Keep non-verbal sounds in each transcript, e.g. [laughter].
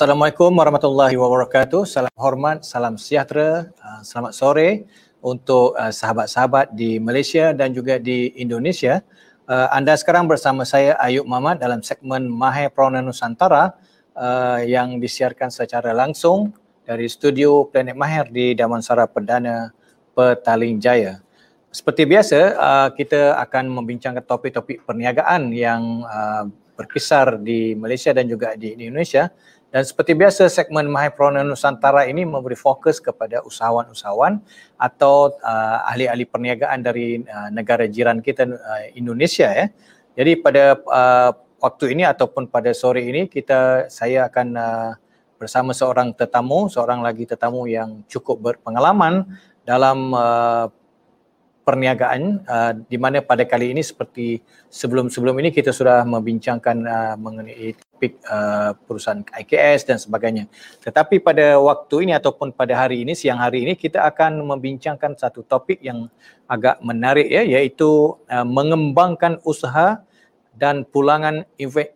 Assalamualaikum warahmatullahi wabarakatuh. Salam hormat, salam sejahtera, uh, selamat sore untuk uh, sahabat-sahabat di Malaysia dan juga di Indonesia. Uh, anda sekarang bersama saya Ayub Muhammad dalam segmen Mahir Prona Nusantara yang disiarkan secara langsung dari studio Planet Mahir di Damansara Perdana Petaling Jaya. Seperti biasa, kita akan membincangkan topik-topik perniagaan yang berkisar di Malaysia dan juga di Indonesia dan seperti biasa segmen Mahir Perona Nusantara ini memberi fokus kepada usahawan-usahawan atau uh, ahli-ahli perniagaan dari uh, negara jiran kita uh, Indonesia ya. Jadi pada uh, waktu ini ataupun pada sore ini kita saya akan uh, bersama seorang tetamu, seorang lagi tetamu yang cukup berpengalaman dalam uh, perniagaan uh, di mana pada kali ini seperti sebelum-sebelum ini kita sudah membincangkan uh, mengenai topik uh, perusahaan IKS dan sebagainya. Tetapi pada waktu ini ataupun pada hari ini siang hari ini kita akan membincangkan satu topik yang agak menarik ya iaitu uh, mengembangkan usaha dan pulangan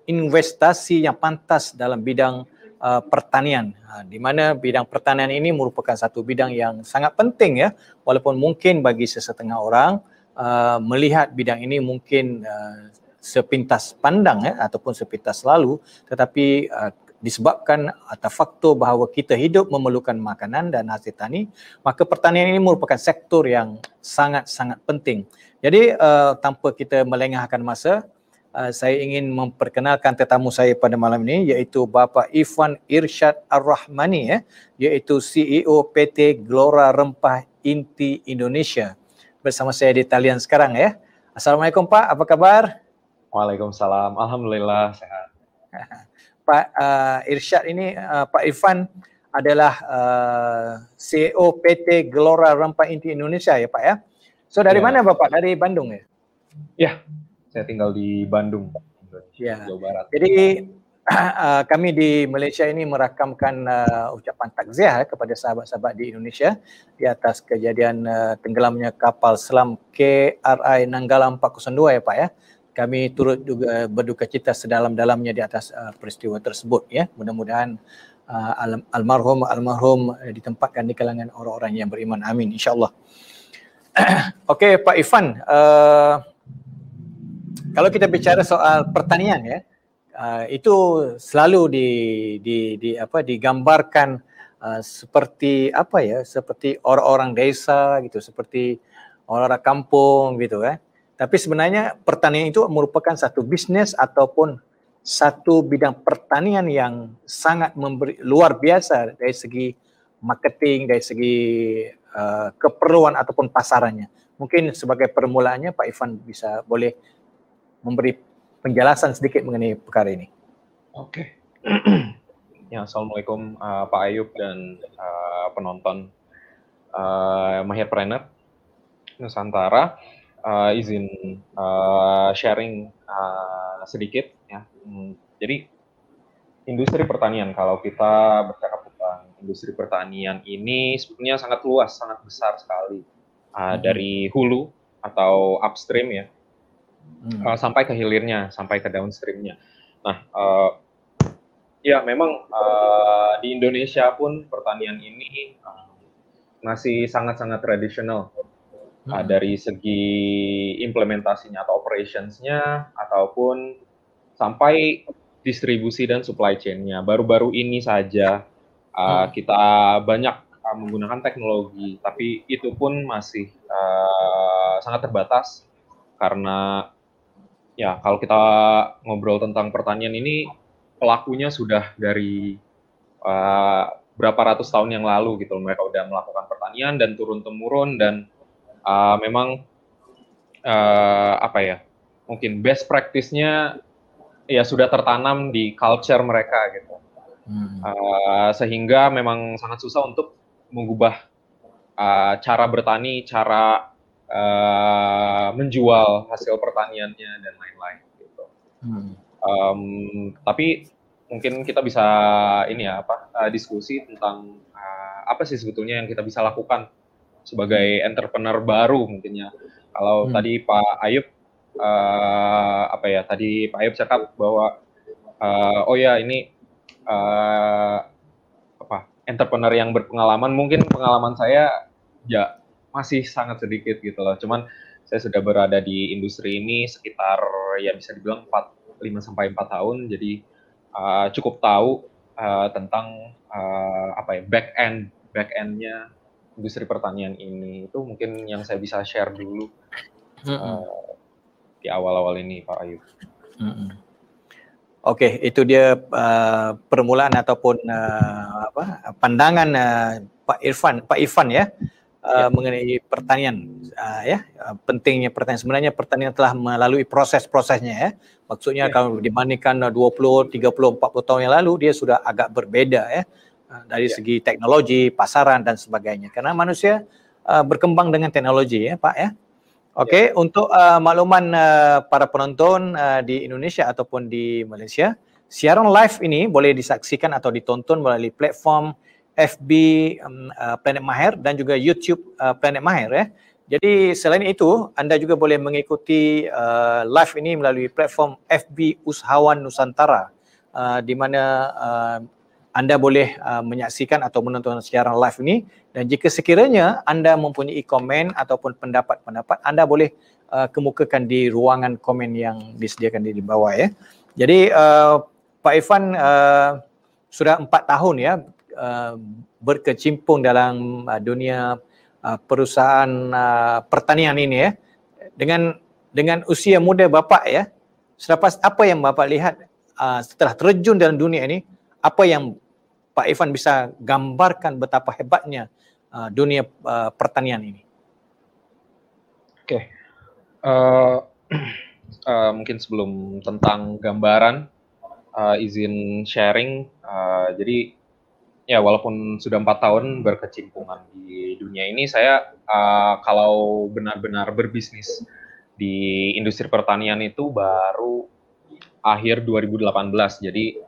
investasi yang pantas dalam bidang uh, pertanian uh, di mana bidang pertanian ini merupakan satu bidang yang sangat penting ya walaupun mungkin bagi sesetengah orang uh, melihat bidang ini mungkin uh, sepintas pandang ya ataupun sepintas lalu tetapi uh, disebabkan atau faktor bahawa kita hidup memerlukan makanan dan hasil tani maka pertanian ini merupakan sektor yang sangat-sangat penting. Jadi uh, tanpa kita melengahkan masa uh, saya ingin memperkenalkan tetamu saya pada malam ini iaitu Bapa Ifan Irsyad Ar-Rahmani ya iaitu CEO PT Glora Rempah Inti Indonesia bersama saya di talian sekarang ya. Assalamualaikum Pak, apa kabar? Waalaikumsalam, Alhamdulillah sehat. [laughs] Pak uh, Irsyad ini uh, Pak Ifan adalah uh, CEO PT Glora Rempah Inti Indonesia ya Pak ya. So dari ya. mana Bapak? Dari Bandung ya? Ya, saya tinggal di Bandung, Indonesia, ya. Jawa Barat. Jadi uh, [clears throat] kami di Malaysia ini merakamkan uh, ucapan takziah kepada sahabat-sahabat di Indonesia di atas kejadian uh, tenggelamnya kapal selam KRI Nanggala 402 ya Pak ya. Kami turut juga berduka cita sedalam-dalamnya di atas uh, peristiwa tersebut ya. Mudah-mudahan uh, al- almarhum almarhum uh, ditempatkan di kalangan orang-orang yang beriman. Amin insyaallah. [clears throat] Okey Pak Ifan, uh, kalau kita bicara soal pertanian ya, uh, itu selalu di, di, di apa digambarkan uh, seperti apa ya, seperti orang-orang desa gitu, seperti orang-orang kampung gitu kan. Tapi sebenarnya pertanian itu merupakan satu bisnis ataupun satu bidang pertanian yang sangat memberi luar biasa dari segi marketing, dari segi uh, keperluan ataupun pasarannya. Mungkin sebagai permulaannya Pak Ivan bisa boleh memberi penjelasan sedikit mengenai perkara ini. Oke. [clears throat] ya, Assalamualaikum uh, Pak Ayub dan uh, penonton uh, Mahir Trainer Nusantara. Uh, izin uh, sharing uh, sedikit ya. Hmm, jadi industri pertanian kalau kita bercakap tentang industri pertanian ini sebetulnya sangat luas, sangat besar sekali. Uh, hmm. dari hulu atau upstream ya hmm. uh, sampai ke hilirnya, sampai ke downstreamnya. Nah, uh, ya memang uh, di Indonesia pun pertanian ini uh, masih sangat-sangat tradisional hmm. uh, dari segi implementasinya atau operationsnya ataupun sampai distribusi dan supply chain-nya. Baru-baru ini saja uh, hmm. kita banyak uh, menggunakan teknologi, tapi itu pun masih uh, sangat terbatas karena ya kalau kita ngobrol tentang pertanian ini pelakunya sudah dari uh, berapa ratus tahun yang lalu gitu mereka udah melakukan pertanian dan turun temurun dan uh, memang uh, apa ya mungkin best practice-nya ya sudah tertanam di culture mereka gitu hmm. uh, sehingga memang sangat susah untuk mengubah uh, cara bertani cara uh, menjual hasil pertaniannya dan lain-lain gitu. Hmm. Um, tapi mungkin kita bisa ini ya apa uh, diskusi tentang uh, apa sih sebetulnya yang kita bisa lakukan sebagai entrepreneur baru mungkinnya. Kalau hmm. tadi Pak Ayub uh, apa ya tadi Pak Ayub cakap bahwa uh, oh ya ini uh, apa entrepreneur yang berpengalaman mungkin pengalaman saya ya masih sangat sedikit gitu loh cuman saya sudah berada di industri ini sekitar ya bisa dibilang 4 5 sampai 4 tahun jadi uh, cukup tahu uh, tentang uh, apa ya back end back endnya industri pertanian ini itu mungkin yang saya bisa share dulu mm -hmm. uh, di awal-awal ini Pak Ayu. Mm -hmm. Oke, okay, itu dia uh, permulaan ataupun uh, apa pandangan uh, Pak Irfan, Pak Irfan ya, uh, mengenai pertanian uh, ya uh, pentingnya pertanian sebenarnya pertanian telah melalui proses-prosesnya ya. Maksudnya ya. kalau dibandingkan 20, 30, 40 tahun yang lalu dia sudah agak berbeda ya uh, dari ya. segi teknologi, pasaran dan sebagainya. Karena manusia uh, berkembang dengan teknologi ya, Pak ya. Oke, okay, ya. untuk uh, makluman uh, para penonton uh, di Indonesia ataupun di Malaysia, siaran live ini boleh disaksikan atau ditonton melalui platform FB um, uh, Planet Mahir dan juga YouTube uh, Planet Mahir ya. Jadi selain itu, anda juga boleh mengikuti uh, live ini melalui platform FB Usahawan Nusantara uh, di mana uh, anda boleh uh, menyaksikan atau menonton siaran live ini dan jika sekiranya anda mempunyai komen ataupun pendapat-pendapat anda boleh uh, kemukakan di ruangan komen yang disediakan di bawah ya. Jadi uh, Pak Irfan uh, sudah empat tahun ya uh, berkecimpung dalam uh, dunia uh, perusahaan uh, pertanian ini ya. Dengan dengan usia muda Bapak ya. Selepas apa yang Bapak lihat uh, setelah terjun dalam dunia ini, apa yang Pak Ivan bisa gambarkan betapa hebatnya uh, dunia uh, pertanian ini. Oke, okay. uh, uh, mungkin sebelum tentang gambaran, uh, izin sharing. Uh, jadi ya walaupun sudah empat tahun berkecimpungan di dunia ini, saya uh, kalau benar-benar berbisnis di industri pertanian itu baru akhir 2018. Jadi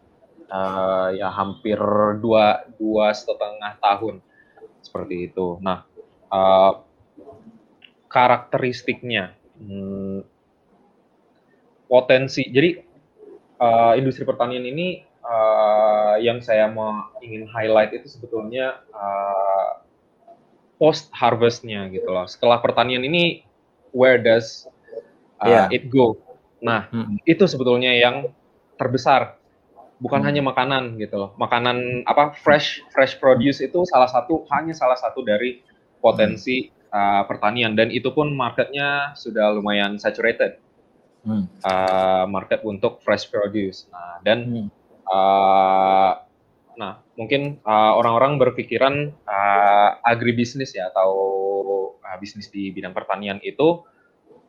uh, ya hampir dua dua setengah tahun seperti itu. Nah, uh, karakteristiknya hmm, potensi. Jadi uh, industri pertanian ini uh, yang saya mau ingin highlight itu sebetulnya uh, post harvestnya gitu loh. Setelah pertanian ini, where does uh, yeah. it go? Nah, hmm. itu sebetulnya yang terbesar bukan hmm. hanya makanan gitu loh. Makanan apa fresh fresh produce itu salah satu hanya salah satu dari potensi uh, pertanian dan itu pun marketnya sudah lumayan saturated. Hmm. Uh, market untuk fresh produce. Nah, dan hmm. Uh, nah mungkin orang-orang uh, berpikiran uh, agribisnis ya atau uh, bisnis di bidang pertanian itu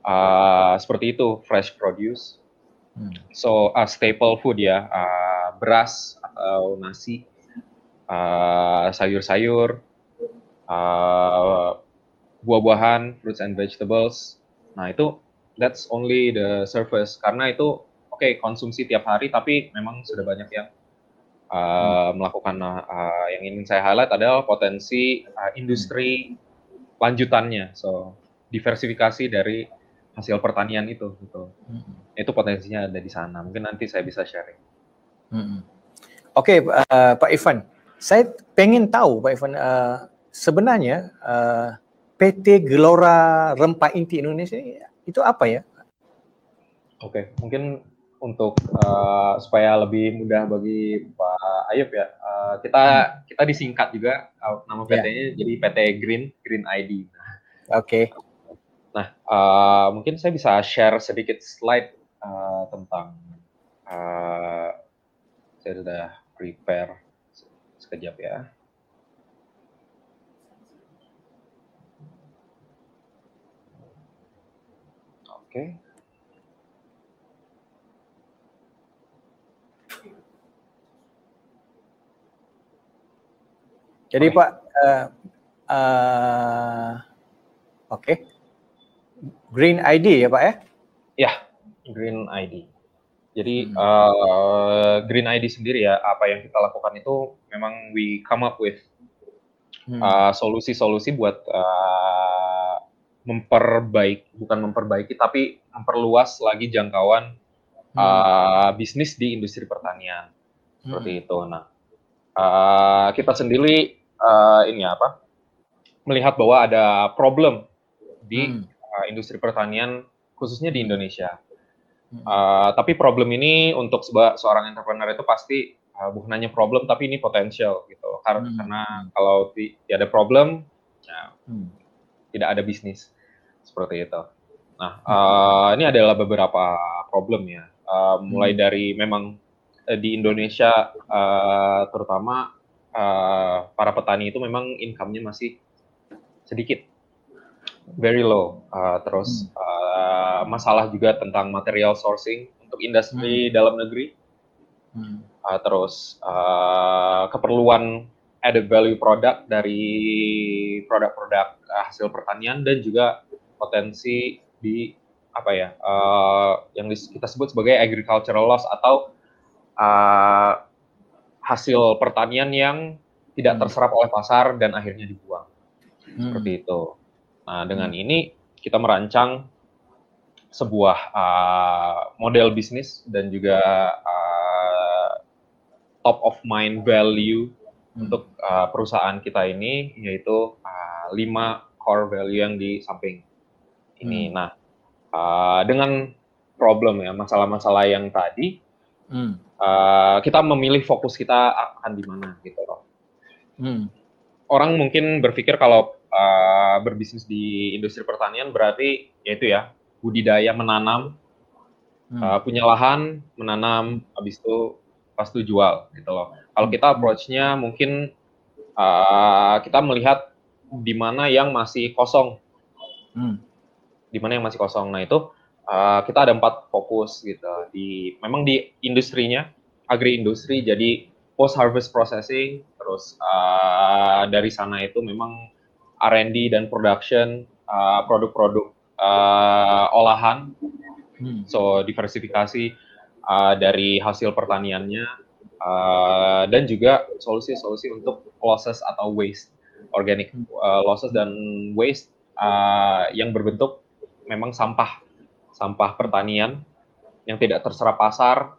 uh, seperti itu fresh produce. Hmm. So uh, staple food ya. Uh, beras atau nasi, uh, sayur-sayur, uh, buah-buahan, fruits and vegetables. Nah itu that's only the surface karena itu oke okay, konsumsi tiap hari tapi memang sudah banyak yang uh, hmm. melakukan uh, yang ingin saya highlight adalah potensi uh, industri lanjutannya. So diversifikasi dari hasil pertanian itu gitu. Hmm. Itu potensinya ada di sana. Mungkin nanti saya bisa sharing. Hmm. Okey, uh, Pak Ivan, saya pengen tahu Pak Ivan uh, sebenarnya uh, PT Gelora Rempah Inti Indonesia itu apa ya? Oke, okay, mungkin untuk uh, supaya lebih mudah bagi Pak Ayub ya, uh, kita kita disingkat juga uh, nama PT-nya yeah. jadi PT Green Green ID. Oke. Okay. Nah, uh, mungkin saya bisa share sedikit slide uh, tentang uh, saya sudah prepare sekejap ya. Oke. Jadi Pak, uh, uh, oke, okay. Green ID ya Pak ya? Ya, Green ID. Jadi hmm. uh, Green ID sendiri ya, apa yang kita lakukan itu memang we come up with hmm. uh, solusi-solusi buat uh, memperbaiki, bukan memperbaiki, tapi memperluas lagi jangkauan hmm. uh, bisnis di industri pertanian. seperti hmm. itu. Nah, uh, kita sendiri uh, ini apa? Melihat bahwa ada problem di hmm. uh, industri pertanian khususnya di Indonesia. Hmm. Uh, tapi problem ini untuk seorang entrepreneur itu pasti uh, bukan hanya problem tapi ini potensial gitu. Karena, hmm. karena kalau tidak ada problem, ya, hmm. tidak ada bisnis seperti itu. Nah, uh, ini adalah beberapa problem ya. Uh, mulai hmm. dari memang di Indonesia uh, terutama uh, para petani itu memang income-nya masih sedikit, very low. Uh, terus uh, masalah juga tentang material sourcing untuk industri hmm. dalam negeri. Hmm. Uh, terus uh, keperluan added value product dari produk-produk hasil pertanian dan juga potensi di apa ya uh, yang kita sebut sebagai agricultural loss atau uh, hasil pertanian yang tidak hmm. terserap oleh pasar dan akhirnya dibuang hmm. seperti itu. Nah dengan hmm. ini kita merancang sebuah uh, model bisnis dan juga uh, top of mind value hmm. untuk uh, perusahaan kita ini yaitu uh, lima core value yang di samping ini. Hmm. Nah, uh, dengan problem ya masalah-masalah yang tadi, hmm. Uh, kita memilih fokus kita akan di mana gitu loh. Hmm. Orang mungkin berpikir kalau uh, berbisnis di industri pertanian berarti yaitu ya budidaya menanam, hmm. uh, punya lahan menanam, habis itu pas itu jual gitu loh. Kalau kita approach-nya mungkin uh, kita melihat di mana yang masih kosong. Hmm di mana yang masih kosong. Nah itu uh, kita ada empat fokus gitu. Di memang di industrinya agri industri jadi post harvest processing terus uh, dari sana itu memang R&D dan production uh, produk-produk uh, olahan. Hmm. so diversifikasi uh, dari hasil pertaniannya uh, dan juga solusi-solusi untuk losses atau waste organic uh, losses dan waste uh, yang berbentuk memang sampah sampah pertanian yang tidak terserap pasar,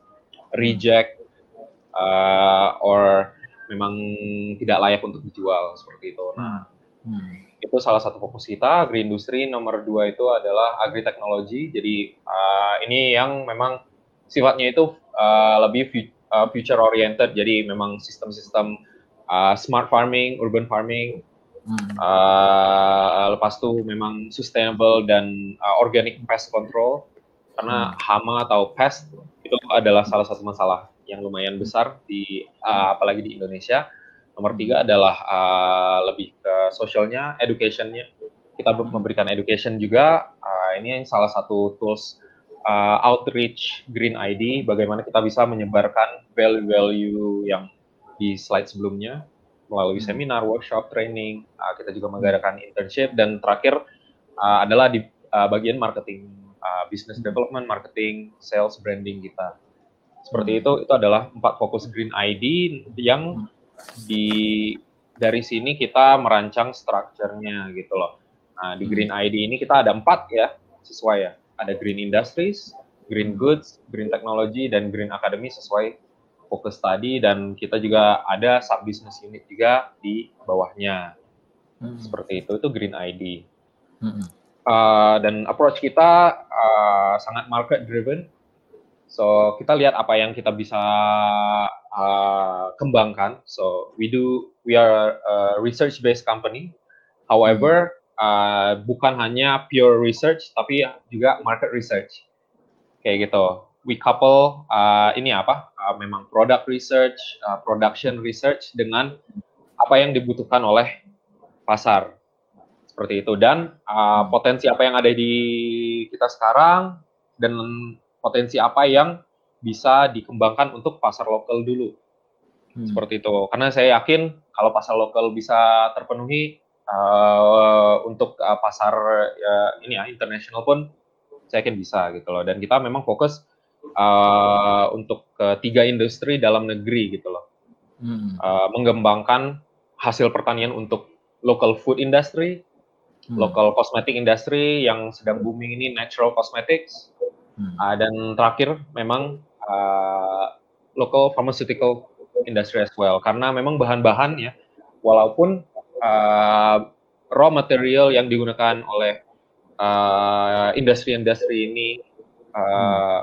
reject, uh, or memang tidak layak untuk dijual seperti itu. Nah, hmm. itu salah satu fokus kita. Agri industri nomor dua itu adalah agri teknologi. Jadi uh, ini yang memang sifatnya itu uh, lebih uh, future oriented. Jadi memang sistem-sistem uh, smart farming, urban farming, Hmm. Uh, lepas itu memang sustainable dan uh, organic pest control karena hmm. hama atau pest itu adalah salah satu masalah yang lumayan besar di uh, apalagi di Indonesia. Nomor tiga adalah uh, lebih ke sosialnya, educationnya. Kita memberikan education juga. Uh, ini salah satu tools uh, outreach Green ID. Bagaimana kita bisa menyebarkan value-value yang di slide sebelumnya melalui hmm. seminar, workshop, training. Uh, kita juga mengadakan internship dan terakhir uh, adalah di uh, bagian marketing, uh, business development, marketing, sales, branding kita. Seperti hmm. itu, itu adalah empat fokus Green ID yang di dari sini kita merancang strukturnya gitu loh. Nah, di Green ID ini kita ada empat ya, sesuai ya. Ada Green Industries, Green Goods, Green Technology, dan Green Academy sesuai fokus tadi dan kita juga ada sub business unit juga di bawahnya. Hmm. Seperti itu itu Green ID. Hmm. Uh, dan approach kita uh, sangat market driven. So kita lihat apa yang kita bisa uh, kembangkan. So we do we are a research based company. However, uh, bukan hanya pure research tapi juga market research. Kayak gitu we couple uh, ini apa uh, memang product research, uh, production research dengan apa yang dibutuhkan oleh pasar. Seperti itu. Dan uh, potensi apa yang ada di kita sekarang dan potensi apa yang bisa dikembangkan untuk pasar lokal dulu. Hmm. seperti itu. Karena saya yakin kalau pasar lokal bisa terpenuhi uh, untuk uh, pasar uh, ini ya internasional pun saya yakin bisa gitu loh. Dan kita memang fokus uh, untuk ketiga industri dalam negeri gitu loh. Hmm. Uh, mengembangkan hasil pertanian untuk local food industry, hmm. local cosmetic industry yang sedang booming ini natural cosmetics, hmm. uh, dan terakhir memang uh, local pharmaceutical industry as well karena memang bahan-bahan ya walaupun uh, raw material yang digunakan oleh uh, industri-industri ini uh,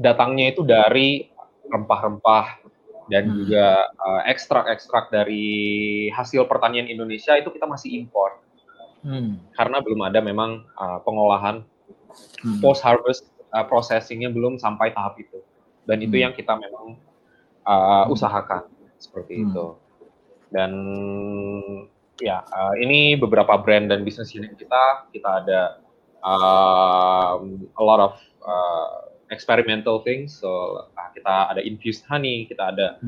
datangnya itu dari rempah-rempah dan hmm. juga uh, ekstrak-ekstrak dari hasil pertanian Indonesia itu kita masih impor hmm. karena belum ada memang uh, pengolahan hmm. post harvest uh, processingnya belum sampai tahap itu dan hmm. itu yang kita memang uh, usahakan seperti hmm. itu dan ya uh, ini beberapa brand dan bisnis unit kita kita ada um, a lot of uh, experimental things. So uh, kita ada infused honey, kita ada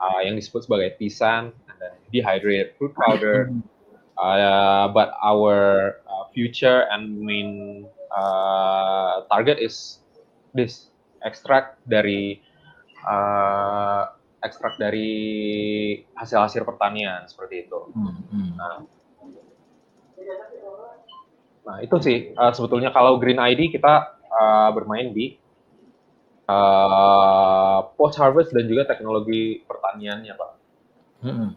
uh, yang disebut sebagai pisan, ada dehydrated fruit powder. Hmm. Uh, but our uh, future and main uh, target is this extract dari uh, ekstrak dari hasil-hasil pertanian seperti itu. Hmm, hmm. Nah, nah itu sih uh, sebetulnya kalau Green ID kita uh, bermain di uh, post harvest dan juga teknologi pertaniannya, Pak. Hmm.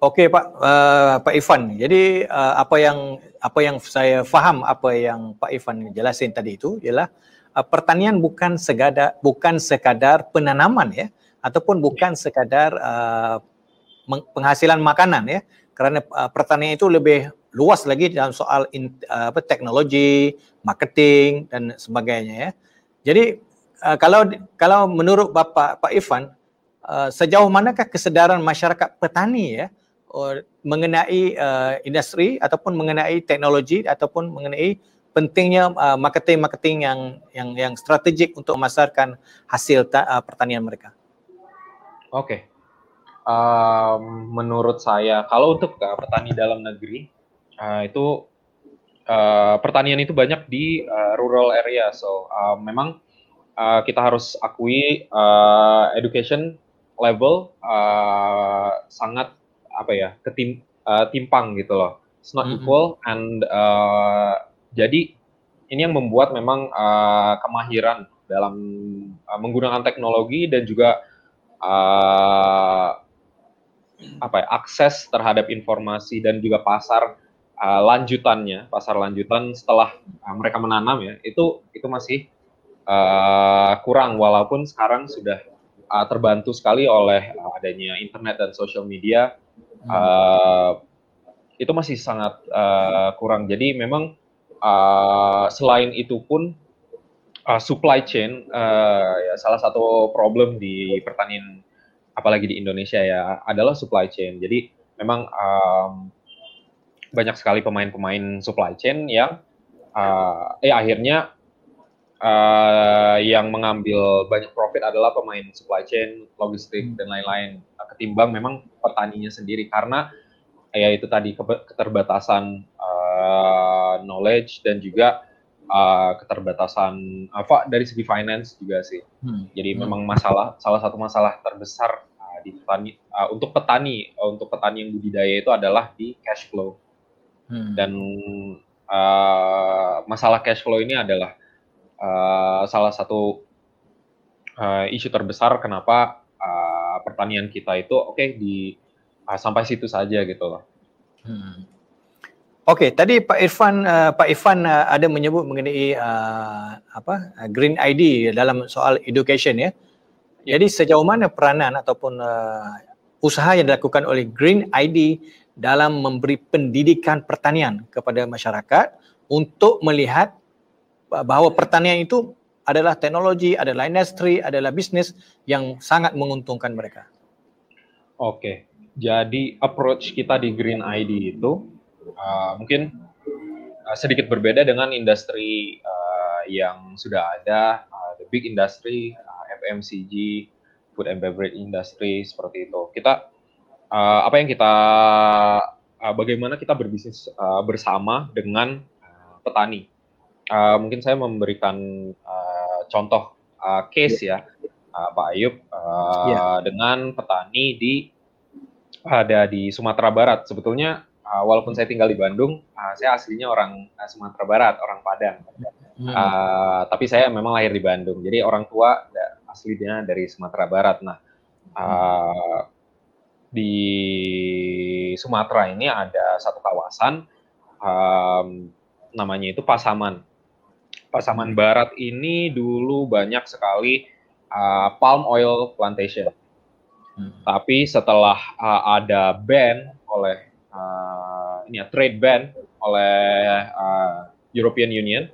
Oke Pak uh, Pak Ivan. Jadi uh, apa yang apa yang saya faham apa yang Pak Ivan jelasin tadi itu ialah uh, pertanian bukan sekadar bukan sekadar penanaman ya ataupun bukan sekadar uh, penghasilan makanan ya. Kerana uh, pertanian itu lebih luas lagi dalam soal in, uh, apa teknologi, marketing dan sebagainya ya. Jadi uh, kalau kalau menurut Bapak Pak Ivan uh, sejauh manakah kesedaran masyarakat petani ya uh, mengenai uh, industri ataupun mengenai teknologi ataupun mengenai pentingnya uh, marketing-marketing yang yang yang strategik untuk memasarkan hasil ta, uh, pertanian mereka. Oke. Okay. Um, menurut saya kalau untuk uh, petani dalam negeri uh, itu uh, pertanian itu banyak di uh, rural area. So uh, memang uh, kita harus akui uh, education level uh, sangat apa ya ketim uh, timpang gitu loh. It's not mm-hmm. equal and uh, jadi ini yang membuat memang uh, kemahiran dalam uh, menggunakan teknologi dan juga uh, apa ya, akses terhadap informasi dan juga pasar uh, lanjutannya, pasar lanjutan setelah uh, mereka menanam ya, itu itu masih uh, kurang walaupun sekarang sudah uh, terbantu sekali oleh uh, adanya internet dan social media. Uh, itu masih sangat uh, kurang. Jadi memang uh, selain itu pun uh, supply chain uh, ya salah satu problem di pertanian apalagi di Indonesia ya adalah supply chain. Jadi memang um, banyak sekali pemain-pemain supply chain yang uh, eh akhirnya uh, yang mengambil banyak profit adalah pemain supply chain, logistik dan lain-lain ketimbang memang petaninya sendiri karena ya itu tadi keterbatasan uh, knowledge dan juga uh, keterbatasan apa uh, dari segi finance juga sih. Hmm. Jadi hmm. memang masalah salah satu masalah terbesar uh, di petani uh, untuk petani uh, untuk petani yang budidaya itu adalah di cash flow. Hmm. Dan uh, masalah cash flow ini adalah uh, salah satu uh, isu terbesar kenapa uh, pertanian kita itu oke okay, di uh, sampai situ saja gitu loh. Hmm. Oke, okay, tadi Pak Irfan uh, Pak Irfan uh, ada menyebut mengenai uh, apa Green ID dalam soal education ya. Jadi sejauh mana peranan ataupun uh, usaha yang dilakukan oleh Green ID dalam memberi pendidikan pertanian kepada masyarakat untuk melihat bahawa pertanian itu adalah teknologi, adalah industri, adalah bisnis yang sangat menguntungkan mereka. Oke, jadi approach kita di Green ID itu uh, mungkin uh, sedikit berbeda dengan industri uh, yang sudah ada, uh, the big industry, uh, FMCG, food and beverage industry seperti itu. Kita uh, apa yang kita uh, bagaimana kita berbisnis uh, bersama dengan uh, petani. Uh, mungkin saya memberikan uh, contoh uh, case ya, uh, Pak Ayub, uh, yeah. dengan petani di ada di Sumatera Barat. Sebetulnya uh, walaupun saya tinggal di Bandung, uh, saya aslinya orang uh, Sumatera Barat, orang Padang. Hmm. Uh, tapi saya memang lahir di Bandung. Jadi orang tua aslinya dari Sumatera Barat. Nah, uh, di Sumatera ini ada satu kawasan um, namanya itu Pasaman. Pasaman Barat ini dulu banyak sekali uh, palm oil plantation. Hmm. Tapi setelah uh, ada ban oleh uh, ini ya trade ban oleh uh, European Union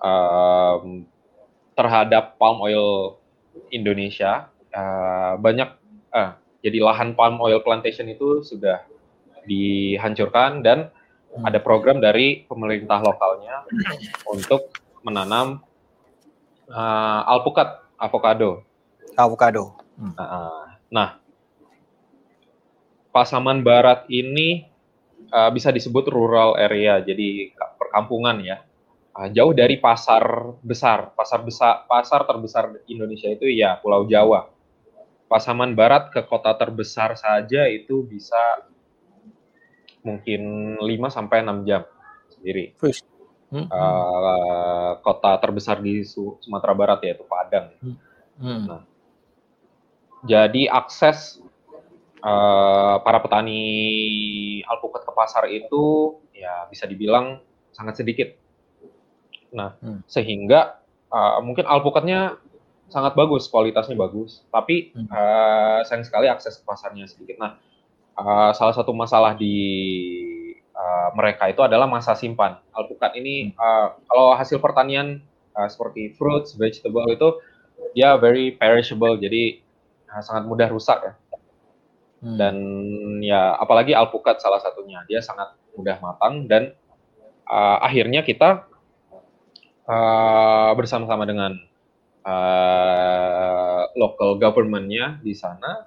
um, terhadap palm oil Indonesia uh, banyak uh, jadi lahan palm oil plantation itu sudah dihancurkan dan ada program dari pemerintah lokalnya untuk menanam uh, alpukat avocado. Avocado. Hmm. Uh, nah, Pasaman Barat ini uh, bisa disebut rural area, jadi perkampungan ya. Uh, jauh dari pasar besar, pasar besar, pasar terbesar Indonesia itu ya Pulau Jawa. Pasaman Barat ke kota terbesar saja itu bisa mungkin 5 sampai 6 jam sendiri. Hmm. Uh, kota terbesar di Sumatera Barat yaitu Padang. Hmm. Hmm. Nah, jadi akses uh, para petani alpukat ke pasar itu ya bisa dibilang sangat sedikit. Nah, hmm. sehingga uh, mungkin alpukatnya sangat bagus, kualitasnya bagus, tapi hmm. uh, sayang sekali akses ke pasarnya sedikit. Nah, uh, salah satu masalah di uh, mereka itu adalah masa simpan. Alpukat ini uh, kalau hasil pertanian uh, seperti fruits, vegetable itu dia very perishable, jadi uh, sangat mudah rusak ya. Hmm. Dan ya apalagi alpukat salah satunya, dia sangat mudah matang dan uh, akhirnya kita uh, bersama-sama dengan uh, local governmentnya di sana,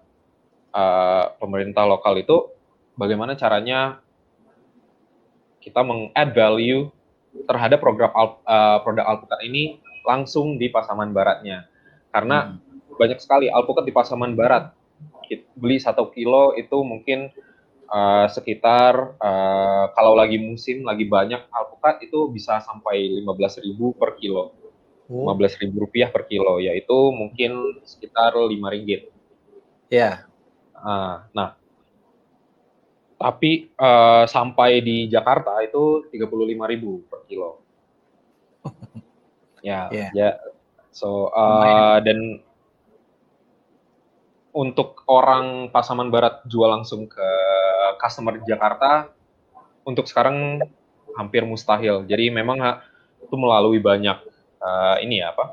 uh, pemerintah lokal itu bagaimana caranya kita meng-add value terhadap program al, uh, produk alpukat ini langsung di Pasaman Baratnya, karena hmm. banyak sekali alpukat di Pasaman Barat beli satu kilo itu mungkin uh, sekitar uh, kalau lagi musim lagi banyak alpukat itu bisa sampai 15.000 per kilo. Oh. 15.000 rupiah per kilo, yaitu mungkin sekitar 5 ringgit. Ya. Yeah. Uh, nah, tapi uh, sampai di Jakarta itu 35.000 per kilo. [laughs] ya, yeah. ya. So, uh, dan untuk orang Pasaman Barat jual langsung ke customer di Jakarta untuk sekarang hampir mustahil. Jadi memang itu melalui banyak uh, ini ya apa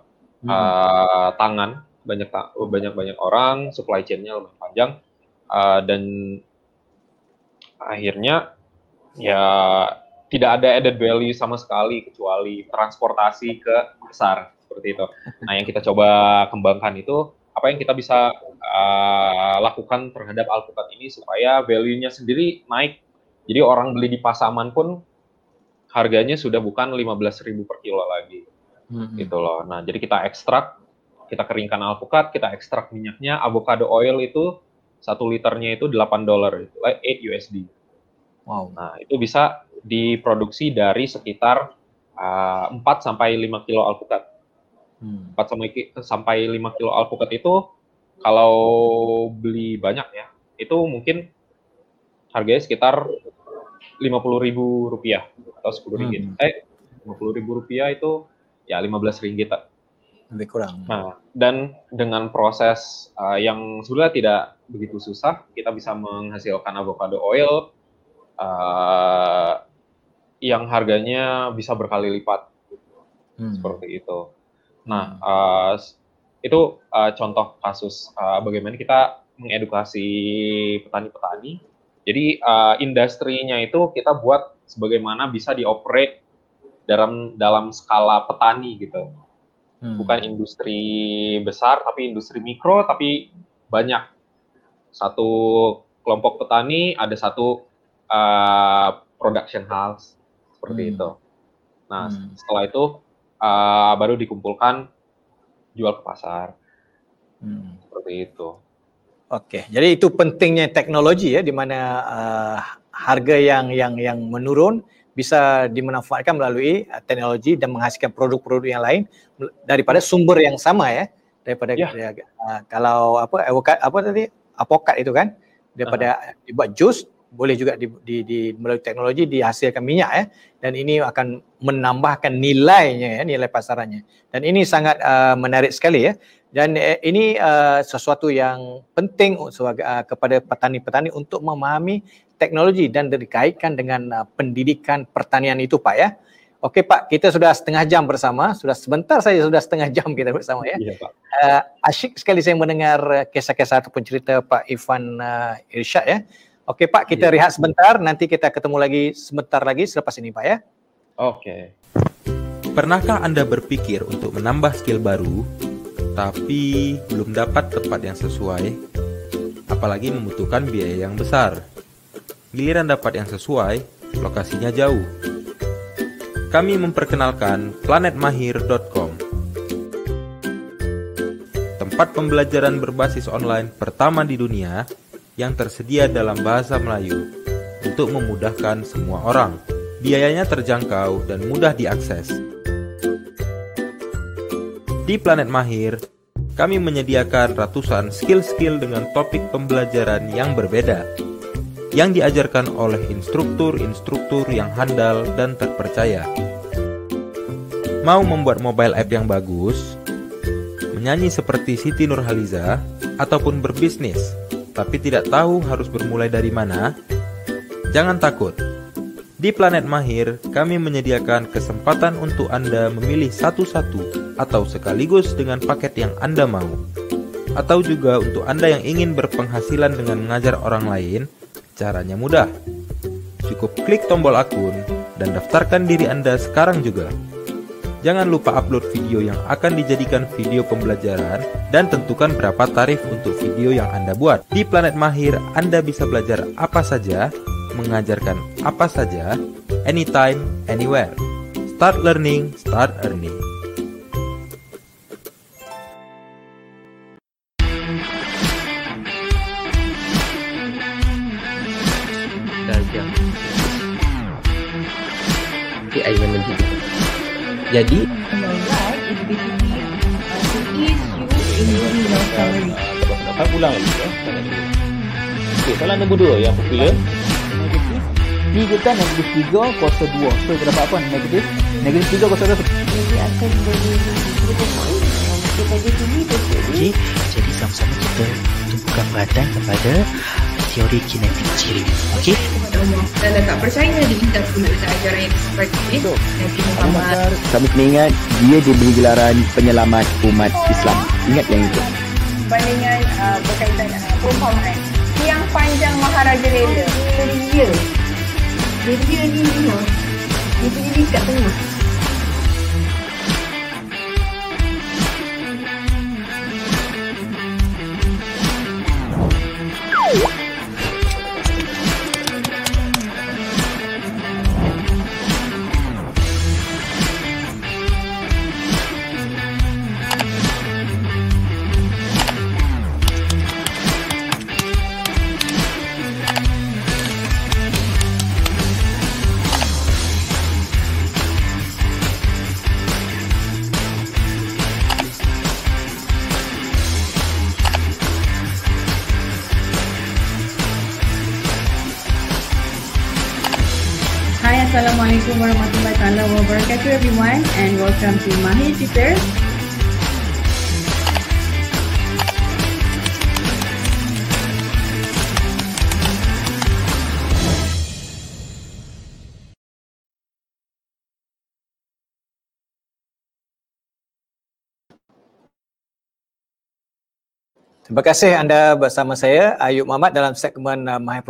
hmm. uh, tangan banyak banyak banyak orang supply chainnya lebih panjang uh, dan akhirnya ya tidak ada added value sama sekali kecuali transportasi ke besar seperti itu. Nah yang kita coba kembangkan itu apa yang kita bisa uh, lakukan terhadap alpukat ini supaya value-nya sendiri naik. Jadi orang beli di Pasaman pun harganya sudah bukan 15.000 per kilo lagi. Hmm. Gitu loh. Nah, jadi kita ekstrak, kita keringkan alpukat, kita ekstrak minyaknya, avocado oil itu satu liternya itu 8 dolar, 8 USD. Wow. Nah, itu bisa diproduksi dari sekitar uh, 4 sampai 5 kilo alpukat. Hmm. 4 sampai sampai 5 kilo alpukat itu kalau beli banyak ya, itu mungkin harganya sekitar 50 ribu rupiah atau 10 ringgit. Hmm. Eh, 50 ribu rupiah itu ya 15 ringgit. Lebih kurang. Nah, dan dengan proses uh, yang sebenarnya tidak begitu susah, kita bisa menghasilkan avocado oil uh, yang harganya bisa berkali lipat. Hmm. Seperti itu. Nah, uh, itu uh, contoh kasus uh, bagaimana kita mengedukasi petani-petani. Jadi uh, industrinya itu kita buat sebagaimana bisa dioperate dalam dalam skala petani gitu. Hmm. Bukan industri besar tapi industri mikro tapi banyak. Satu kelompok petani ada satu uh, production house seperti hmm. itu. Nah, hmm. setelah itu uh, baru dikumpulkan jual ke pasar. Hmm. Seperti itu. Oke, jadi itu pentingnya teknologi ya, di mana uh, harga yang yang yang menurun bisa dimanfaatkan melalui uh, teknologi dan menghasilkan produk-produk yang lain daripada sumber yang sama ya. daripada yeah. uh, kalau apa avokat apa tadi apokat itu kan daripada uh-huh. dibuat jus boleh juga di, di, di melalui teknologi dihasilkan minyak ya dan ini akan menambahkan nilainya ya nilai pasarannya dan ini sangat uh, menarik sekali ya dan uh, ini uh, sesuatu yang penting sebagai uh, kepada petani-petani untuk memahami teknologi dan dikaitkan dengan uh, pendidikan pertanian itu Pak ya. Okey Pak, kita sudah setengah jam bersama, sudah sebentar saja sudah setengah jam kita bersama ya. Iya Pak. Uh, asyik sekali saya mendengar kisah-kisah ataupun cerita Pak Ivan uh, Irsyad ya. Okey Pak, kita ya. rehat sebentar. Nanti kita ketemu lagi sebentar lagi selepas ini Pak ya. Okey. Pernahkah Anda berpikir untuk menambah skill baru, tapi belum dapat tempat yang sesuai, apalagi membutuhkan biaya yang besar? Giliran dapat yang sesuai, lokasinya jauh. Kami memperkenalkan planetmahir.com Tempat pembelajaran berbasis online pertama di dunia yang tersedia dalam bahasa Melayu untuk memudahkan semua orang. Biayanya terjangkau dan mudah diakses. Di Planet Mahir, kami menyediakan ratusan skill-skill dengan topik pembelajaran yang berbeda yang diajarkan oleh instruktur-instruktur yang handal dan terpercaya. Mau membuat mobile app yang bagus, menyanyi seperti Siti Nurhaliza, ataupun berbisnis tapi tidak tahu harus bermulai dari mana? Jangan takut. Di Planet Mahir, kami menyediakan kesempatan untuk Anda memilih satu-satu atau sekaligus dengan paket yang Anda mau. Atau juga untuk Anda yang ingin berpenghasilan dengan mengajar orang lain, caranya mudah. Cukup klik tombol akun dan daftarkan diri Anda sekarang juga. Jangan lupa upload video yang akan dijadikan video pembelajaran dan tentukan berapa tarif untuk video yang Anda buat. Di Planet Mahir, Anda bisa belajar apa saja, mengajarkan apa saja, anytime, anywhere. Start learning, start earning. Jadi Kan ulang lagi ya. Okey, soalan nombor dua yang popular. Negatif. Tiga kan negatif tiga kuasa dua. So, kita dapat apa? Negatif. Negatif tiga kuasa dua. Jadi, akan jadi, jadi sama-sama kita tumpukan perhatian kepada teori kinetik ciri. Okey? Dan tak percaya dia minta guna ajaran yang seperti ini. Nabi Muhammad. Kami kena ingat dia diberi gelaran penyelamat umat Islam. Ingat yang itu. Bandingan uh, berkaitan dengan uh, perumpamaan. Yang panjang Maharaja Rela. Dia. Dia ni. Dia punya kat tengah. Wabarakatuh everyone and welcome to Mahir Tutor. Terima kasih anda bersama saya Ayub Muhammad dalam segmen uh, Mahir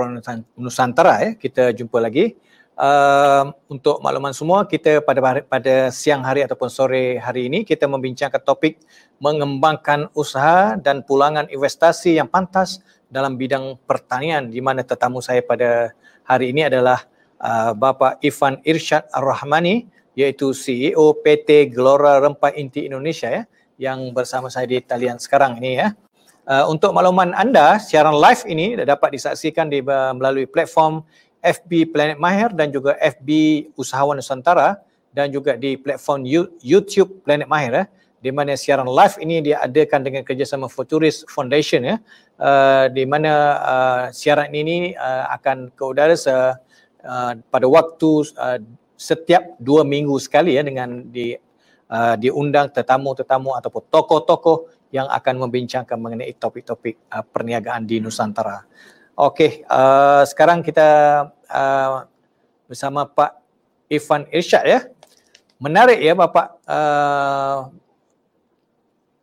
Nusantara ya. Kita jumpa lagi uh, untuk makluman semua kita pada pada siang hari ataupun sore hari ini kita membincangkan topik mengembangkan usaha dan pulangan investasi yang pantas dalam bidang pertanian di mana tetamu saya pada hari ini adalah uh, Bapa Ivan Irsyad Ar-Rahmani iaitu CEO PT Gelora Rempah Inti Indonesia ya yang bersama saya di talian sekarang ini ya. Uh, untuk makluman anda, siaran live ini dapat disaksikan di melalui platform FB Planet Mahir dan juga FB Usahawan Nusantara dan juga di platform YouTube Planet Mahir eh, di mana siaran live ini diadakan dengan kerjasama Futurist Foundation ya uh, di mana uh, siaran ini uh, akan ke udara se, uh, pada waktu uh, setiap dua minggu sekali ya dengan di uh, diundang tetamu-tetamu ataupun tokoh-tokoh yang akan membincangkan mengenai topik-topik uh, perniagaan di Nusantara. Okey, uh, sekarang kita uh, bersama Pak Ivan Irsyad ya. Menarik ya Bapak uh,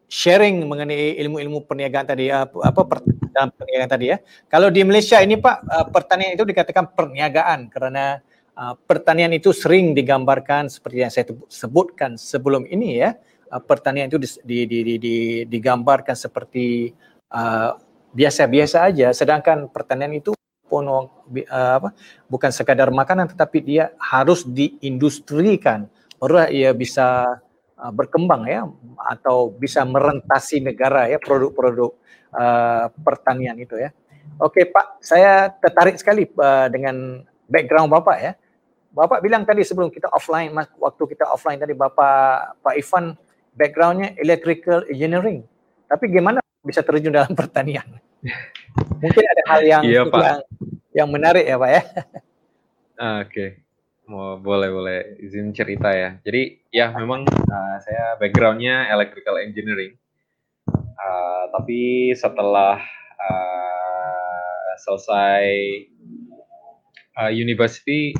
sharing mengenai ilmu-ilmu perniagaan tadi apa, apa dalam perniagaan tadi ya. Kalau di Malaysia ini Pak uh, pertanian itu dikatakan perniagaan kerana uh, pertanian itu sering digambarkan seperti yang saya sebutkan sebelum ini ya. Uh, pertanian itu di, di, di, di, di, digambarkan seperti uh, biasa-biasa aja sedangkan pertanian itu uh, apa bukan sekadar makanan tetapi dia harus diindustrikan baru ia bisa uh, berkembang ya atau bisa merentasi negara ya produk-produk uh, pertanian itu ya. Okey Pak, saya tertarik sekali uh, dengan background Bapak ya. Bapak bilang tadi sebelum kita offline waktu kita offline tadi Bapak Pak Ivan backgroundnya electrical engineering. Tapi gimana bisa terjun dalam [laughs] pertanian? Mungkin ada hal [laughs] yang iya, yang, yang menarik ya Pak ya. Oke. Okay. Mau boleh boleh izin cerita ya. Jadi ya memang uh, saya backgroundnya electrical engineering. Uh, tapi setelah uh, selesai uh, university,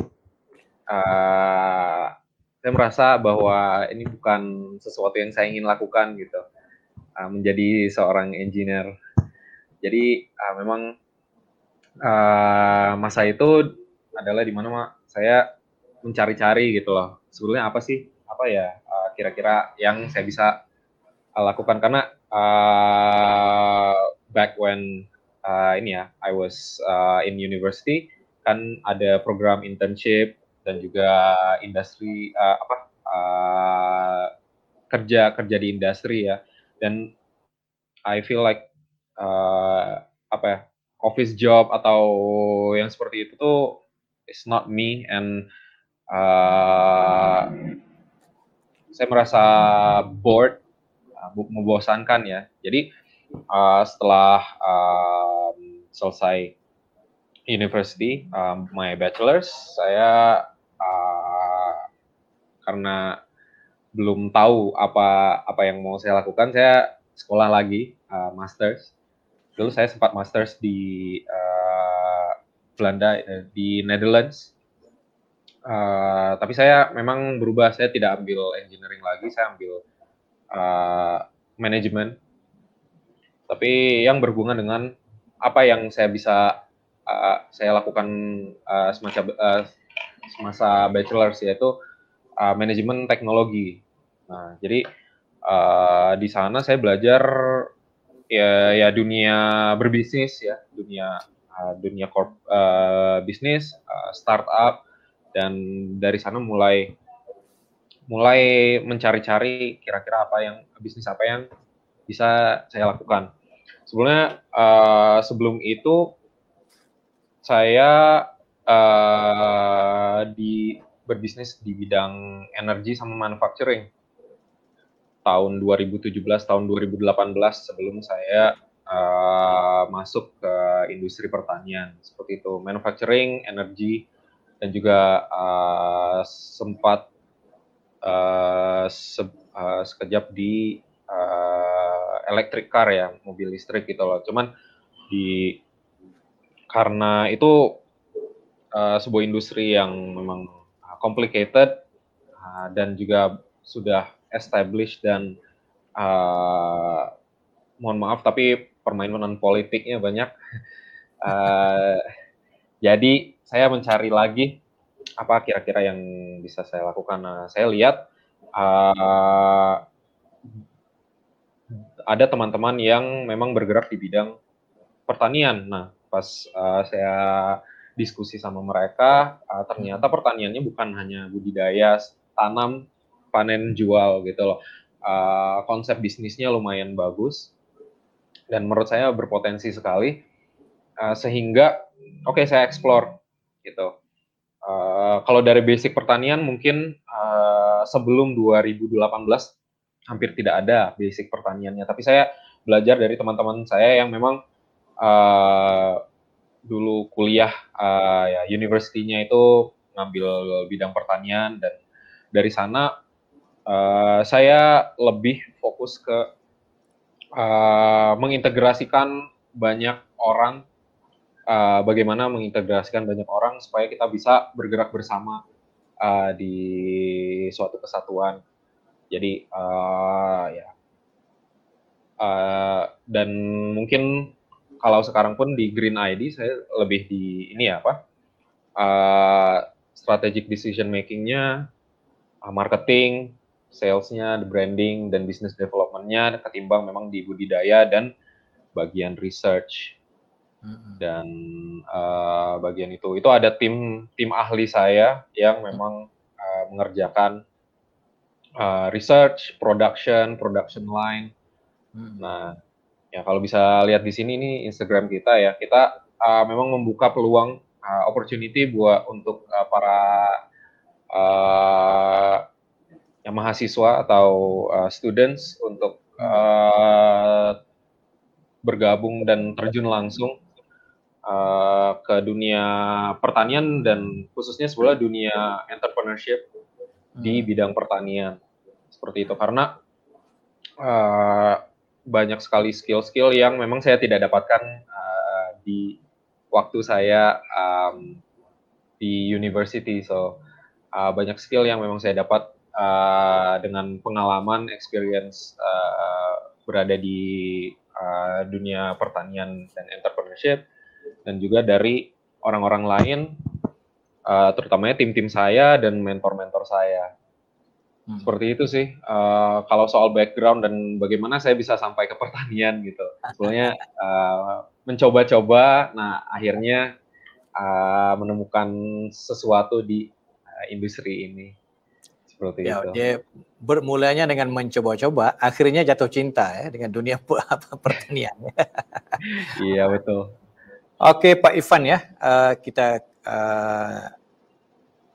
uh, saya merasa bahwa ini bukan sesuatu yang saya ingin lakukan gitu. Uh, menjadi seorang engineer. Jadi uh, memang uh, masa itu adalah di mana saya mencari-cari gitu loh. Sebetulnya apa sih? Apa ya uh, kira-kira yang saya bisa uh, lakukan? Karena uh, back when uh, ini ya I was uh, in university kan ada program internship dan juga industri uh, apa uh, kerja kerja di industri ya. Dan I feel like uh, apa ya office job atau yang seperti itu tuh is not me and uh, saya merasa bored, uh, membosankan ya. Jadi uh, setelah um, selesai university, um, my bachelor's, saya uh, karena belum tahu apa apa yang mau saya lakukan, saya sekolah lagi uh, masters. Dulu saya sempat masters di uh, Belanda di Netherlands Uh, tapi saya memang berubah, saya tidak ambil engineering lagi, saya ambil uh, manajemen. Tapi yang berhubungan dengan apa yang saya bisa uh, saya lakukan uh, semasa uh, semasa bachelor's yaitu uh, manajemen teknologi. Nah, jadi uh, di sana saya belajar ya ya dunia berbisnis ya, dunia uh, dunia corp uh, bisnis, uh, startup dan dari sana mulai mulai mencari-cari kira-kira apa yang bisnis apa yang bisa saya lakukan. Sebelumnya uh, sebelum itu saya uh, di berbisnis di bidang energi sama manufacturing tahun 2017 tahun 2018 sebelum saya uh, masuk ke industri pertanian. Seperti itu manufacturing energi dan juga uh, sempat uh, se uh, sekejap di uh, electric car ya mobil listrik gitu loh. Cuman di karena itu uh, sebuah industri yang memang complicated uh, dan juga sudah established dan uh, mohon maaf tapi permainan politiknya banyak [laughs] uh, jadi saya mencari lagi apa kira-kira yang bisa saya lakukan. Nah, saya lihat uh, ada teman-teman yang memang bergerak di bidang pertanian. Nah, pas uh, saya diskusi sama mereka, uh, ternyata pertaniannya bukan hanya budidaya, tanam, panen, jual gitu loh. Uh, konsep bisnisnya lumayan bagus dan menurut saya berpotensi sekali. Uh, sehingga, oke okay, saya explore gitu. Uh, kalau dari basic pertanian mungkin uh, sebelum 2018 hampir tidak ada basic pertaniannya. Tapi saya belajar dari teman-teman saya yang memang uh, dulu kuliah uh, ya universitinya itu ngambil bidang pertanian dan dari sana uh, saya lebih fokus ke uh, mengintegrasikan banyak orang uh, bagaimana mengintegrasikan banyak orang supaya kita bisa bergerak bersama uh, di suatu kesatuan. Jadi uh, ya uh, dan mungkin kalau sekarang pun di Green ID saya lebih di ini ya apa uh, strategic decision makingnya, uh, marketing, salesnya, the branding dan business developmentnya ketimbang memang di budidaya dan bagian research. Dan uh, bagian itu itu ada tim tim ahli saya yang memang uh, mengerjakan uh, research, production, production line. Nah, ya kalau bisa lihat di sini nih Instagram kita ya, kita uh, memang membuka peluang uh, opportunity buat untuk uh, para uh, yang mahasiswa atau uh, students untuk uh, bergabung dan terjun langsung uh, ke dunia pertanian dan khususnya sebelah dunia entrepreneurship di hmm. bidang pertanian seperti itu karena uh, banyak sekali skill-skill yang memang saya tidak dapatkan uh, di waktu saya um, di university so uh, banyak skill yang memang saya dapat uh, dengan pengalaman experience uh, berada di uh, dunia pertanian dan entrepreneurship dan juga dari orang-orang lain, uh, terutamanya tim-tim saya dan mentor-mentor saya. Hmm. Seperti itu sih. Uh, kalau soal background dan bagaimana saya bisa sampai ke pertanian gitu. Sebenarnya uh, mencoba-coba, nah akhirnya uh, menemukan sesuatu di uh, industri ini. Seperti ya, itu. Dia bermulanya dengan mencoba-coba, akhirnya jatuh cinta ya dengan dunia [laughs] pertanian. iya betul. Oke Pak Ivan ya, uh, kita uh,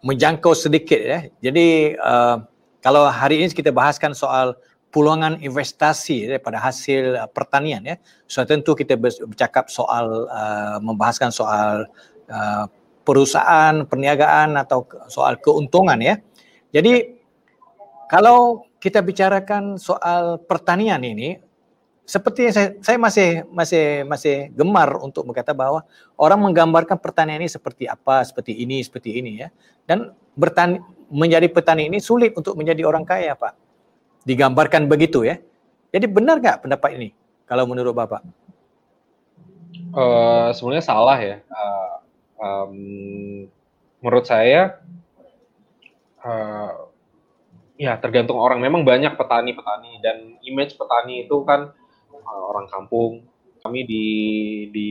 menjangkau sedikit ya. Jadi uh, kalau hari ini kita bahaskan soal peluangan investasi daripada hasil uh, pertanian ya. So tentu kita bercakap soal uh, membahaskan soal uh, perusahaan, perniagaan atau soal keuntungan ya. Jadi kalau kita bicarakan soal pertanian ini, seperti saya, saya masih masih masih gemar untuk berkata bahwa orang menggambarkan pertanian ini seperti apa, seperti ini, seperti ini ya. Dan bertani menjadi petani ini sulit untuk menjadi orang kaya, Pak. Digambarkan begitu ya. Jadi benar nggak pendapat ini kalau menurut Bapak? Uh, sebenarnya salah ya. Uh, um, menurut saya uh, ya tergantung orang. Memang banyak petani-petani dan image petani itu kan uh, orang kampung. Kami di di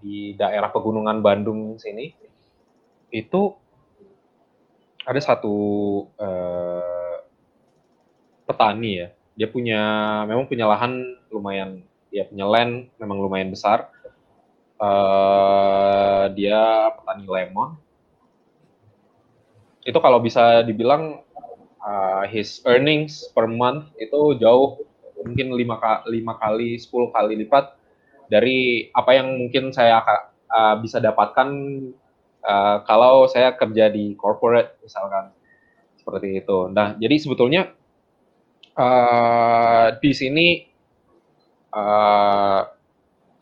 di daerah pegunungan Bandung sini itu ada satu uh, petani ya. Dia punya memang punya lahan lumayan ya punya land memang lumayan besar. Uh, dia petani lemon. Itu kalau bisa dibilang uh, his earnings per month itu jauh mungkin lima, lima kali, sepuluh kali lipat dari apa yang mungkin saya uh, bisa dapatkan uh, kalau saya kerja di corporate misalkan seperti itu. Nah, jadi sebetulnya uh, di sini uh,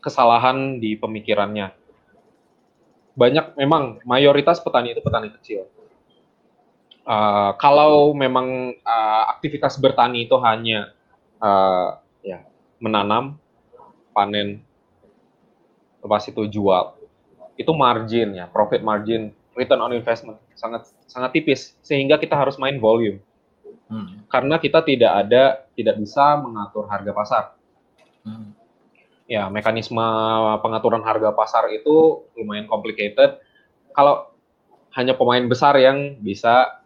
kesalahan di pemikirannya. Banyak memang mayoritas petani itu petani kecil. Uh, kalau memang uh, aktivitas bertani itu hanya uh, ya menanam, panen, lepas itu jual. Itu margin ya, profit margin, return on investment sangat sangat tipis sehingga kita harus main volume. Hmm. Karena kita tidak ada tidak bisa mengatur harga pasar. Hmm. Ya, mekanisme pengaturan harga pasar itu lumayan complicated. Kalau hanya pemain besar yang bisa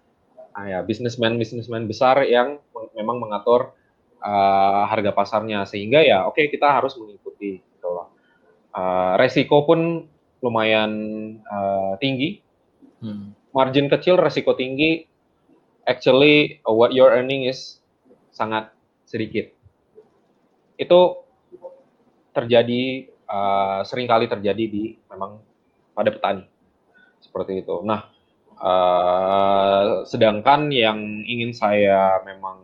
ya bisnismen bisnismen besar yang memang mengatur uh, harga pasarnya sehingga ya oke okay, kita harus mengikuti gitu loh. Uh, resiko pun lumayan uh, tinggi. Hmm. Margin kecil, resiko tinggi. Actually, uh, what you're earning is sangat sedikit. Itu terjadi uh, sering kali terjadi di memang pada petani seperti itu. Nah, uh, sedangkan yang ingin saya memang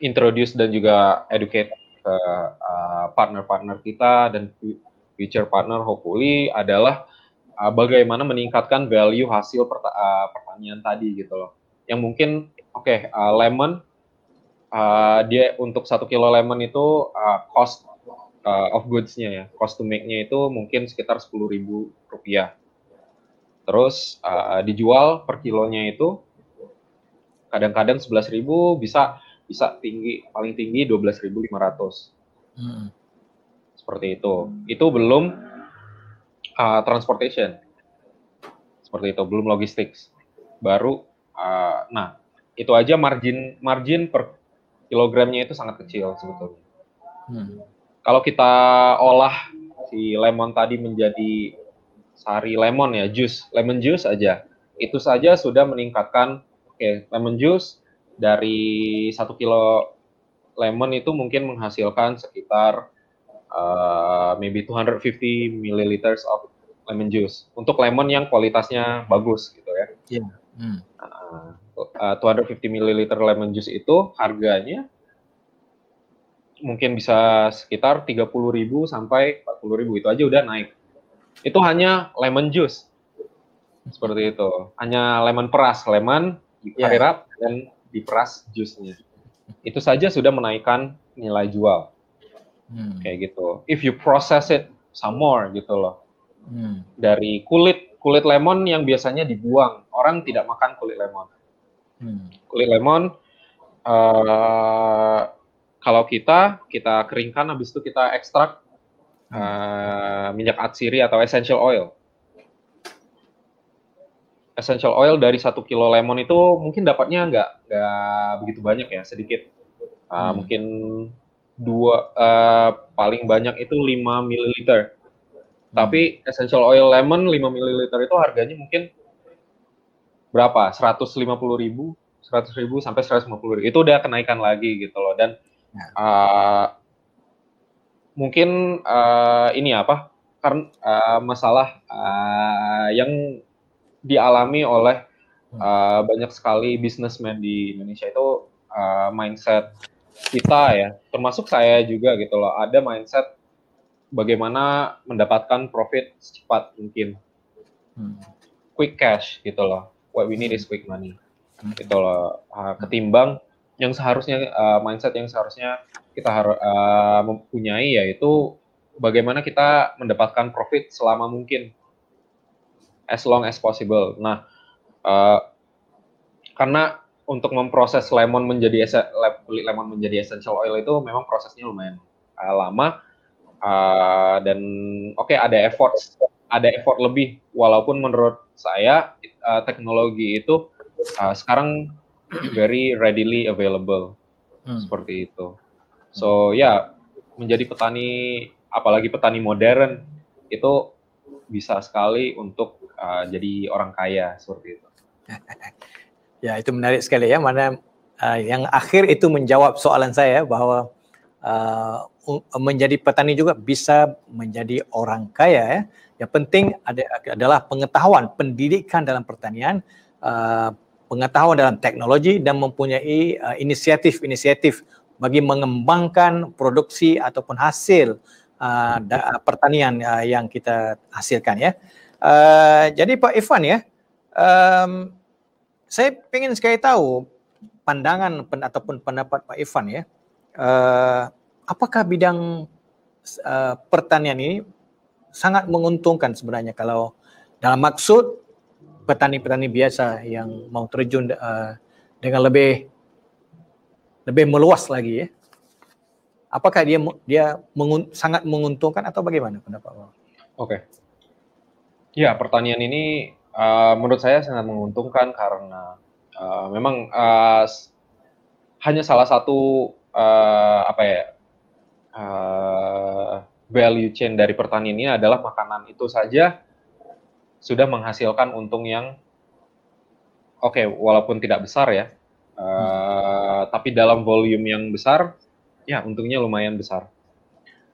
introduce dan juga educate ke uh, partner-partner kita dan future partner hopefully adalah uh, bagaimana meningkatkan value hasil perta uh, pertanian tadi gitu loh. Yang mungkin oke okay, uh, lemon uh, dia untuk satu kilo lemon itu uh, cost uh, of goods-nya ya, cost to make-nya itu mungkin sekitar sepuluh ribu rupiah. Terus uh, dijual per kilonya itu kadang-kadang sebelas ribu bisa bisa tinggi paling tinggi dua belas ribu lima ratus. Hmm. seperti itu. Itu belum uh, transportation. Seperti itu belum logistik baru uh, nah itu aja margin margin per kilogramnya itu sangat kecil sebetulnya. Hmm. kalau kita olah si lemon tadi menjadi sari lemon ya jus lemon juice aja itu saja sudah meningkatkan oke okay, lemon juice dari satu kilo lemon itu mungkin menghasilkan sekitar uh, maybe 250 milliliters of lemon juice untuk lemon yang kualitasnya bagus gitu ya. Yeah. Hmm. Uh, 250 milliliter lemon juice itu harganya mungkin bisa sekitar 30.000 sampai 40.000 itu aja udah naik. Itu hanya lemon juice. Seperti itu. Hanya lemon peras, lemon, yeah. dan diperas jusnya. Itu saja sudah menaikkan nilai jual. Hmm. Kayak gitu. If you process it some more gitu loh. Hmm. Dari kulit kulit lemon yang biasanya dibuang, orang tidak makan kulit lemon. Hmm. Kulit lemon uh, kalau kita kita keringkan habis itu kita ekstrak uh, minyak atsiri atau essential oil. Essential oil dari satu kilo lemon itu mungkin dapatnya nggak nggak begitu banyak ya sedikit. Uh, hmm. mungkin dua uh, paling banyak itu 5 ml hmm. tapi essential oil lemon 5 ml itu harganya mungkin berapa? 150 ribu 100 ribu sampai 150 ribu. Itu udah kenaikan lagi gitu loh. Dan uh, mungkin uh, ini apa karena uh, masalah uh, yang dialami oleh uh, banyak sekali bisnismen di Indonesia itu uh, mindset kita ya, termasuk saya juga gitu loh. Ada mindset bagaimana mendapatkan profit secepat mungkin, hmm. quick cash gitu loh. What we need is quick money, hmm. gitu loh. Uh, ketimbang yang seharusnya uh, mindset yang seharusnya kita harus uh, mempunyai yaitu bagaimana kita mendapatkan profit selama mungkin as long as possible. Nah, uh, karena untuk memproses lemon menjadi lemon menjadi essential oil itu memang prosesnya lumayan uh, lama uh, dan oke okay, ada effort ada effort lebih walaupun menurut saya uh, teknologi itu uh, sekarang very readily available hmm. seperti itu. So ya yeah, menjadi petani apalagi petani modern itu bisa sekali untuk uh, jadi orang kaya seperti itu. [laughs] ya itu menarik sekali ya mana uh, yang akhir itu menjawab soalan saya bahwa uh, menjadi petani juga bisa menjadi orang kaya ya. Yang penting ada, adalah pengetahuan, pendidikan dalam pertanian, uh, pengetahuan dalam teknologi dan mempunyai uh, inisiatif-inisiatif bagi mengembangkan produksi ataupun hasil da, pertanian uh, yang kita hasilkan ya. Jadi Pak Ivan ya, saya ingin sekali tahu pandangan ataupun pendapat Pak Ivan ya, apakah bidang pertanian ini sangat menguntungkan sebenarnya kalau dalam maksud petani-petani biasa yang mau terjun uh, dengan lebih lebih meluas lagi ya. Apakah dia dia mengun, sangat menguntungkan atau bagaimana pendapat Pak? Oke. Okay. Ya, pertanian ini uh, menurut saya sangat menguntungkan karena uh, memang uh, hanya salah satu uh, apa ya uh, value chain dari pertanian ini adalah makanan itu saja sudah menghasilkan untung yang oke okay, walaupun tidak besar ya Uh, tapi dalam volume yang besar, ya untungnya lumayan besar.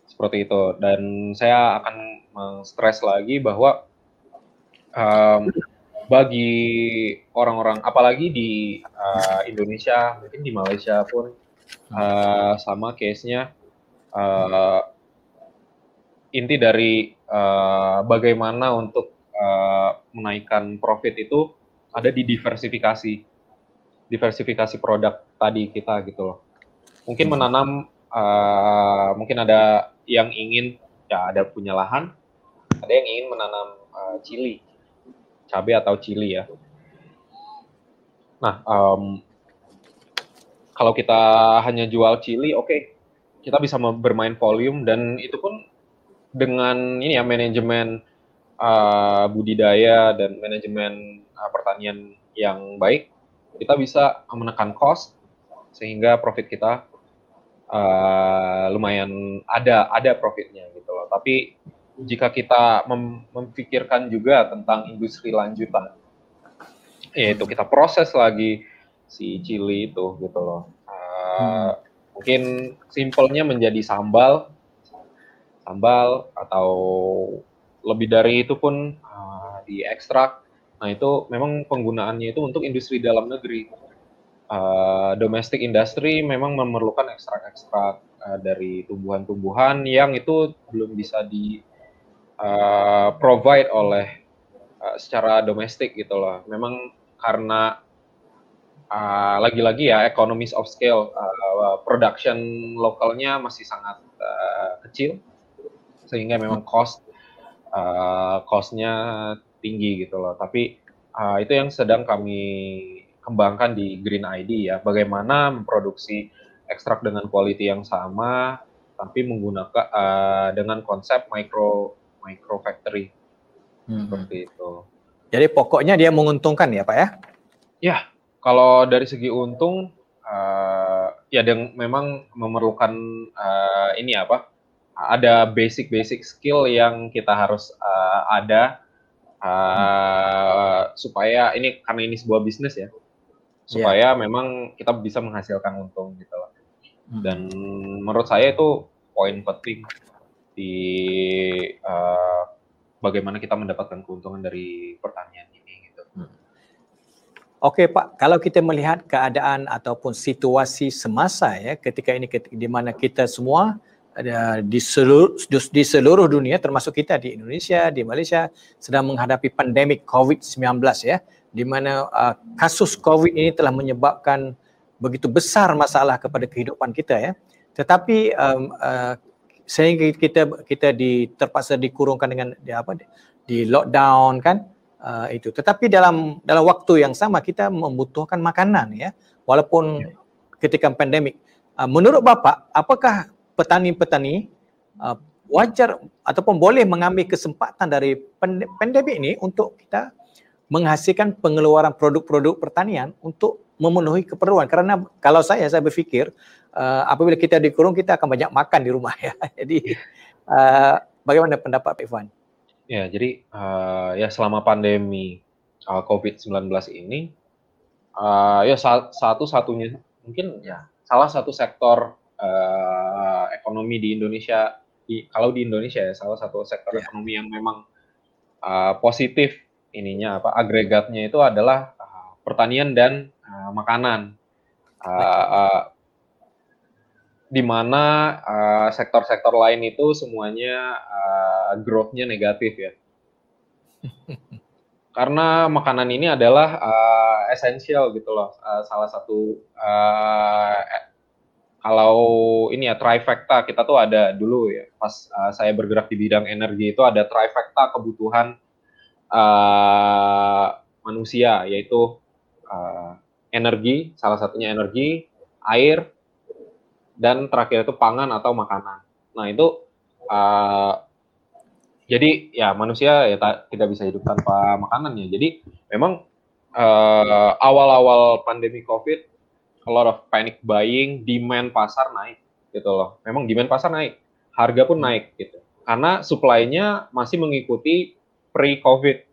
Seperti itu. Dan saya akan meng-stress lagi bahwa um, bagi orang-orang, apalagi di uh, Indonesia, mungkin di Malaysia pun uh, sama case-nya. Uh, inti dari uh, bagaimana untuk uh, menaikkan profit itu ada di diversifikasi diversifikasi produk tadi kita gitu loh. Mungkin hmm. menanam uh, mungkin ada yang ingin ya ada punya lahan, ada yang ingin menanam uh, cili, cabai atau cili ya. Nah, um, kalau kita hanya jual cili, oke, okay, kita bisa bermain volume dan itu pun dengan ini ya manajemen uh, budidaya dan manajemen uh, pertanian yang baik, kita bisa menekan cost sehingga profit kita uh, lumayan ada ada profitnya gitu loh. Tapi jika kita mem memikirkan juga tentang industri lanjutan, yaitu kita proses lagi si chili itu gitu loh. Uh, hmm. Mungkin simpelnya menjadi sambal, sambal atau lebih dari itu pun uh, diekstrak Nah itu memang penggunaannya itu untuk industri dalam negeri. Uh, domestic industry memang memerlukan ekstrak-ekstrak uh, dari tumbuhan-tumbuhan yang itu belum bisa di uh, provide oleh uh, secara domestik gitu loh. Memang karena lagi-lagi uh, ya economies of scale uh, production lokalnya masih sangat uh, kecil sehingga memang cost uh, costnya tinggi gitu loh. Tapi uh, itu yang sedang kami kembangkan di Green ID ya. Bagaimana memproduksi ekstrak dengan quality yang sama tapi menggunakan uh, dengan konsep micro micro factory hmm. seperti itu. Jadi pokoknya dia menguntungkan ya Pak ya? Ya, kalau dari segi untung uh, ya dan memang memerlukan uh, ini apa? Ada basic-basic skill yang kita harus uh, ada uh, supaya ini karena ini sebuah bisnis ya supaya yeah. memang kita bisa menghasilkan untung gitu loh hmm. dan menurut saya itu poin penting di uh, bagaimana kita mendapatkan keuntungan dari pertanian ini gitu. Hmm. Oke Pak, kalau kita melihat keadaan ataupun situasi semasa ya ketika ini di mana kita semua di seluruh di seluruh dunia termasuk kita di Indonesia, di Malaysia sedang menghadapi pandemik COVID-19 ya di mana uh, kasus COVID ini telah menyebabkan begitu besar masalah kepada kehidupan kita ya. Tetapi um, uh, sehingga kita kita di terpaksa dikurungkan dengan di apa di lockdown kan uh, itu. Tetapi dalam dalam waktu yang sama kita membutuhkan makanan ya. Walaupun ya. ketika pandemik. Uh, menurut Bapak, apakah petani-petani uh, wajar ataupun boleh mengambil kesempatan dari pandemik ini untuk kita menghasilkan pengeluaran produk-produk pertanian untuk memenuhi keperluan karena kalau saya saya berfikir uh, apabila kita dikurung kita akan banyak makan di rumah ya [laughs] jadi uh, bagaimana pendapat Pak? Ya jadi uh, ya selama pandemi uh, COVID-19 ini uh, ya satu-satunya mungkin ya salah satu sektor uh, ekonomi di Indonesia di kalau di Indonesia ya salah satu sektor yeah. ekonomi yang memang uh, positif ininya apa agregatnya itu adalah uh, pertanian dan uh, makanan. Uh, uh, di mana uh, sektor-sektor lain itu semuanya uh, growth-nya negatif ya. [laughs] Karena makanan ini adalah uh, esensial gitu loh uh, salah satu uh, kalau ini ya trifecta kita tuh ada dulu ya pas uh, saya bergerak di bidang energi itu ada trifecta kebutuhan uh, manusia yaitu uh, energi salah satunya energi air dan terakhir itu pangan atau makanan. Nah itu uh, jadi ya manusia ya tidak bisa hidup tanpa makanan ya jadi memang awal-awal uh, awal -awal pandemi covid a lot of panic buying, demand pasar naik gitu loh. Memang demand pasar naik, harga pun naik gitu. Karena supply-nya masih mengikuti pre-COVID.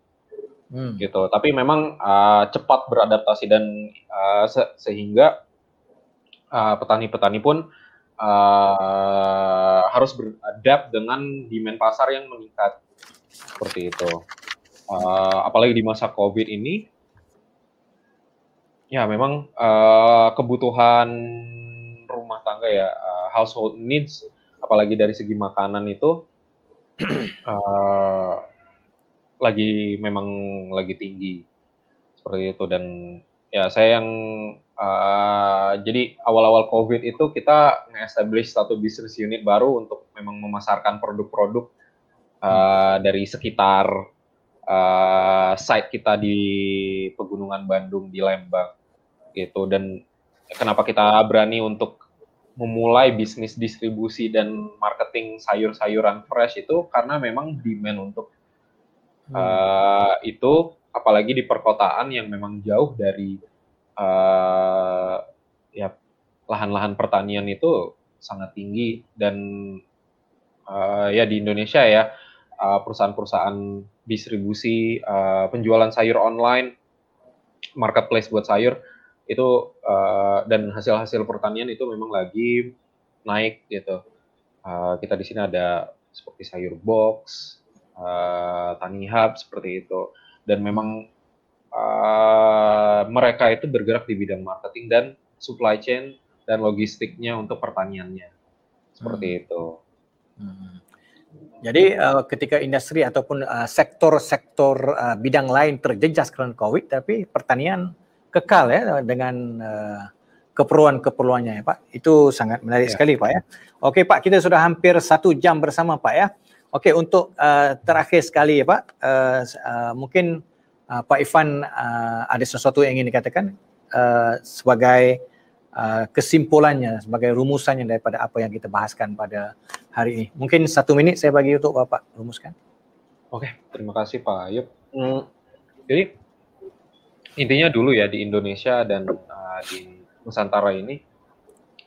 hmm. gitu. Tapi memang uh, cepat beradaptasi dan uh, se sehingga petani-petani uh, pun uh, harus beradapt dengan demand pasar yang meningkat seperti itu. Uh, apalagi di masa COVID ini, ya memang uh, kebutuhan rumah tangga ya uh, household needs, apalagi dari segi makanan itu uh, [clears throat] lagi memang lagi tinggi. Seperti itu dan ya saya yang uh, jadi awal-awal COVID itu kita nge-establish satu business unit baru untuk memang memasarkan produk-produk uh, dari sekitar uh, site kita di Pegunungan Bandung di Lembang gitu. Dan kenapa kita berani untuk memulai bisnis distribusi dan marketing sayur-sayuran fresh itu? Karena memang demand untuk uh, itu apalagi di perkotaan yang memang jauh dari uh, ya lahan-lahan pertanian itu sangat tinggi. Dan uh, ya di Indonesia ya perusahaan-perusahaan distribusi uh, penjualan sayur online marketplace buat sayur itu uh, dan hasil-hasil pertanian itu memang lagi naik gitu. Uh, kita di sini ada seperti sayur box, uh, tani hub seperti itu dan memang uh, mereka itu bergerak di bidang marketing dan supply chain dan logistiknya untuk pertaniannya seperti hmm. itu. Hmm. Jadi uh, ketika industri ataupun sektor-sektor uh, uh, bidang lain terjejas karena COVID, tapi pertanian kekal ya dengan uh, keperluan-keperluannya ya Pak. Itu sangat menarik ya. sekali Pak ya. Oke Pak, kita sudah hampir satu jam bersama Pak ya. Oke untuk uh, terakhir sekali ya Pak, uh, uh, mungkin uh, Pak Ivan uh, ada sesuatu yang ingin dikatakan uh, sebagai uh, kesimpulannya, sebagai rumusannya daripada apa yang kita bahaskan pada hari ini. Mungkin satu menit saya bagi untuk Bapak rumuskan. Oke, terima kasih Pak Ayub. Hmm, jadi intinya dulu ya di Indonesia dan uh, di Nusantara ini,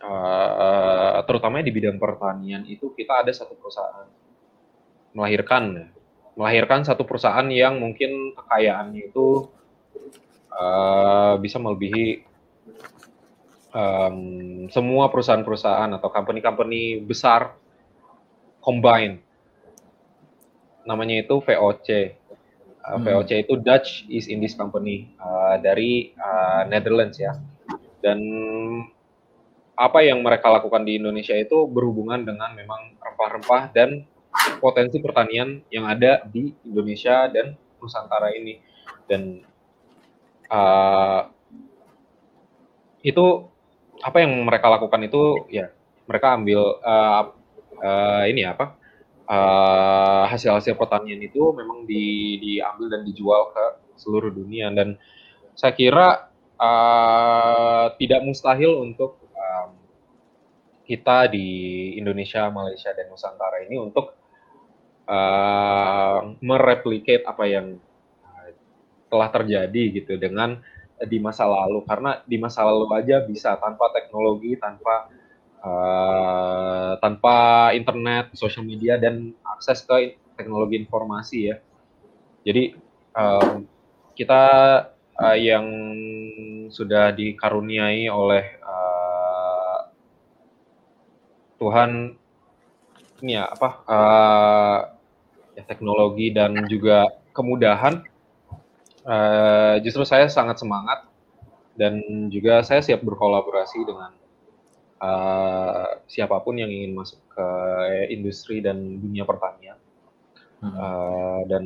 uh, terutama di bidang pertanian itu kita ada satu perusahaan melahirkan, melahirkan satu perusahaan yang mungkin kekayaannya itu uh, bisa melebihi um, semua perusahaan-perusahaan atau company-company besar combine. Namanya itu VOC, Uh, hmm. VOC itu Dutch East Indies Company uh, dari uh, Netherlands ya. Dan apa yang mereka lakukan di Indonesia itu berhubungan dengan memang rempah-rempah dan potensi pertanian yang ada di Indonesia dan Nusantara ini. Dan uh, itu apa yang mereka lakukan itu ya mereka ambil uh, uh, ini apa uh, hasil-hasil pertanian itu memang di, diambil dan dijual ke seluruh dunia. Dan saya kira uh, tidak mustahil untuk um, kita di Indonesia, Malaysia dan Nusantara ini untuk uh, mereplikate apa yang telah terjadi gitu dengan di masa lalu. Karena di masa lalu aja bisa tanpa teknologi tanpa uh, tanpa internet, sosial media dan akses ke teknologi informasi ya. Jadi um, kita uh, yang sudah dikaruniai oleh uh, Tuhan ini ya apa uh, ya, teknologi dan juga kemudahan uh, justru saya sangat semangat dan juga saya siap berkolaborasi dengan uh, siapa pun yang ingin masuk ke industri dan dunia pertanian. Hmm. Uh, dan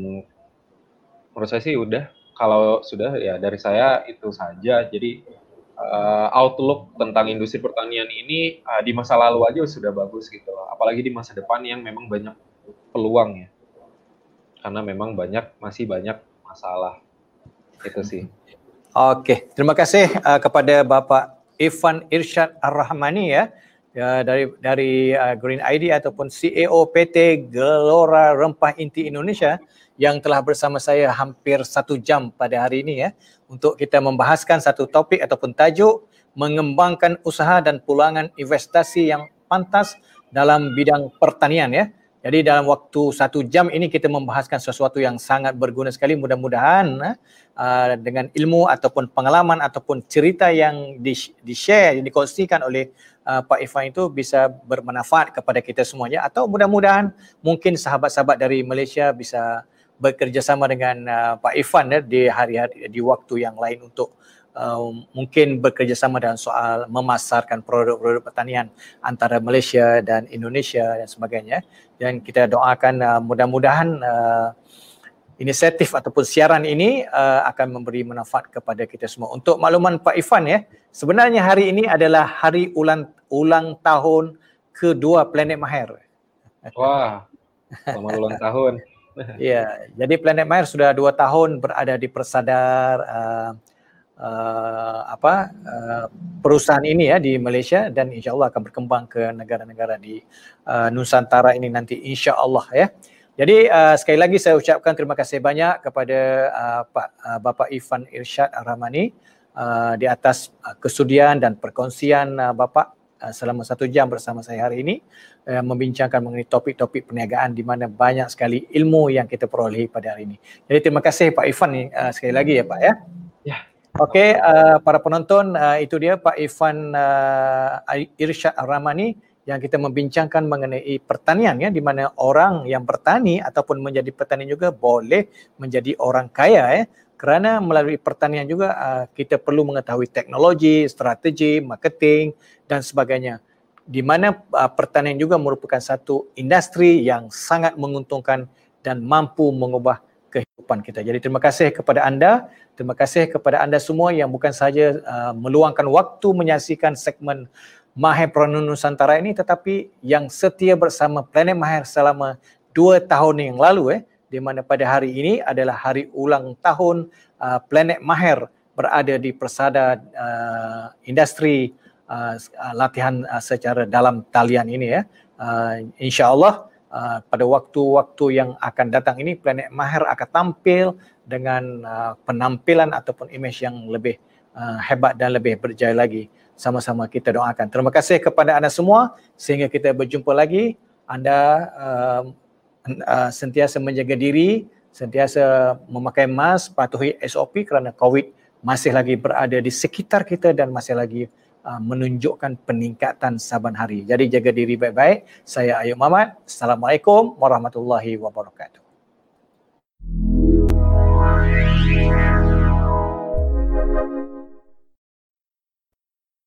menurut saya sih udah kalau sudah ya dari saya itu saja. Jadi uh, outlook tentang industri pertanian ini uh, di masa lalu aja sudah bagus gitu. Apalagi di masa depan yang memang banyak peluang ya. Karena memang banyak masih banyak masalah. Itu sih. Oke, terima kasih uh, kepada Bapak Ivan Irsyad Ar-Rahmani ya, ya dari dari uh, Green ID ataupun CEO PT Gelora Rempah Inti Indonesia yang telah bersama saya hampir satu jam pada hari ini ya untuk kita membahaskan satu topik ataupun tajuk mengembangkan usaha dan pulangan investasi yang pantas dalam bidang pertanian ya Jadi dalam waktu satu jam ini kita membahaskan sesuatu yang sangat berguna sekali. Mudah-mudahan uh, dengan ilmu ataupun pengalaman ataupun cerita yang di-share, yang dikongsikan oleh uh, Pak Ifan itu bisa bermanfaat kepada kita semuanya. Atau mudah-mudahan mungkin sahabat-sahabat dari Malaysia bisa bekerjasama dengan uh, Pak Ifan ya, di hari-hari di waktu yang lain untuk uh, mungkin bekerjasama dalam soal memasarkan produk-produk pertanian antara Malaysia dan Indonesia dan sebagainya. Dan kita doakan uh, mudah-mudahan uh, inisiatif ataupun siaran ini uh, akan memberi manfaat kepada kita semua. Untuk makluman Pak Ifan ya, sebenarnya hari ini adalah hari ulang ulang tahun kedua Planet Mahir. Wah, selamat ulang [laughs] tahun. Ya, jadi Planet Mahir sudah dua tahun berada di persadar uh, uh, apa uh, perusahaan ini ya di Malaysia dan insya Allah akan berkembang ke negara-negara di uh, Nusantara ini nanti insya Allah ya. Jadi uh, sekali lagi saya ucapkan terima kasih banyak kepada uh, Pak uh, Bapak Ifan Irsyad Rahmani uh, di atas uh, kesudian dan perkongsian uh, Bapak uh, selama satu jam bersama saya hari ini uh, membincangkan mengenai topik-topik perniagaan di mana banyak sekali ilmu yang kita perolehi pada hari ini. Jadi terima kasih Pak Ifan uh, sekali lagi ya Pak ya. Ya, Okey, uh, para penonton, uh, itu dia Pak Ifan uh, Irsyad Rahmani yang kita membincangkan mengenai pertanian ya di mana orang yang bertani ataupun menjadi petani juga boleh menjadi orang kaya ya kerana melalui pertanian juga uh, kita perlu mengetahui teknologi, strategi, marketing dan sebagainya. Di mana uh, pertanian juga merupakan satu industri yang sangat menguntungkan dan mampu mengubah kehidupan kita. Jadi terima kasih kepada anda, terima kasih kepada anda semua yang bukan saja uh, meluangkan waktu menyaksikan segmen Mahir Peranun Nusantara ini tetapi yang setia bersama Planet Mahir selama dua tahun yang lalu eh di mana pada hari ini adalah hari ulang tahun uh, Planet Mahir berada di persada uh, industri uh, latihan uh, secara dalam talian ini ya. Uh, InsyaAllah Uh, pada waktu-waktu yang akan datang ini Planet Mahir akan tampil dengan uh, penampilan ataupun image yang lebih uh, hebat dan lebih berjaya lagi. Sama-sama kita doakan. Terima kasih kepada anda semua sehingga kita berjumpa lagi. Anda uh, uh, sentiasa menjaga diri, sentiasa memakai mask, patuhi SOP kerana COVID masih lagi berada di sekitar kita dan masih lagi Uh, menunjukkan peningkatan saban hari. Jadi jaga diri baik-baik. Saya Ayub Mamat. Assalamualaikum warahmatullahi wabarakatuh.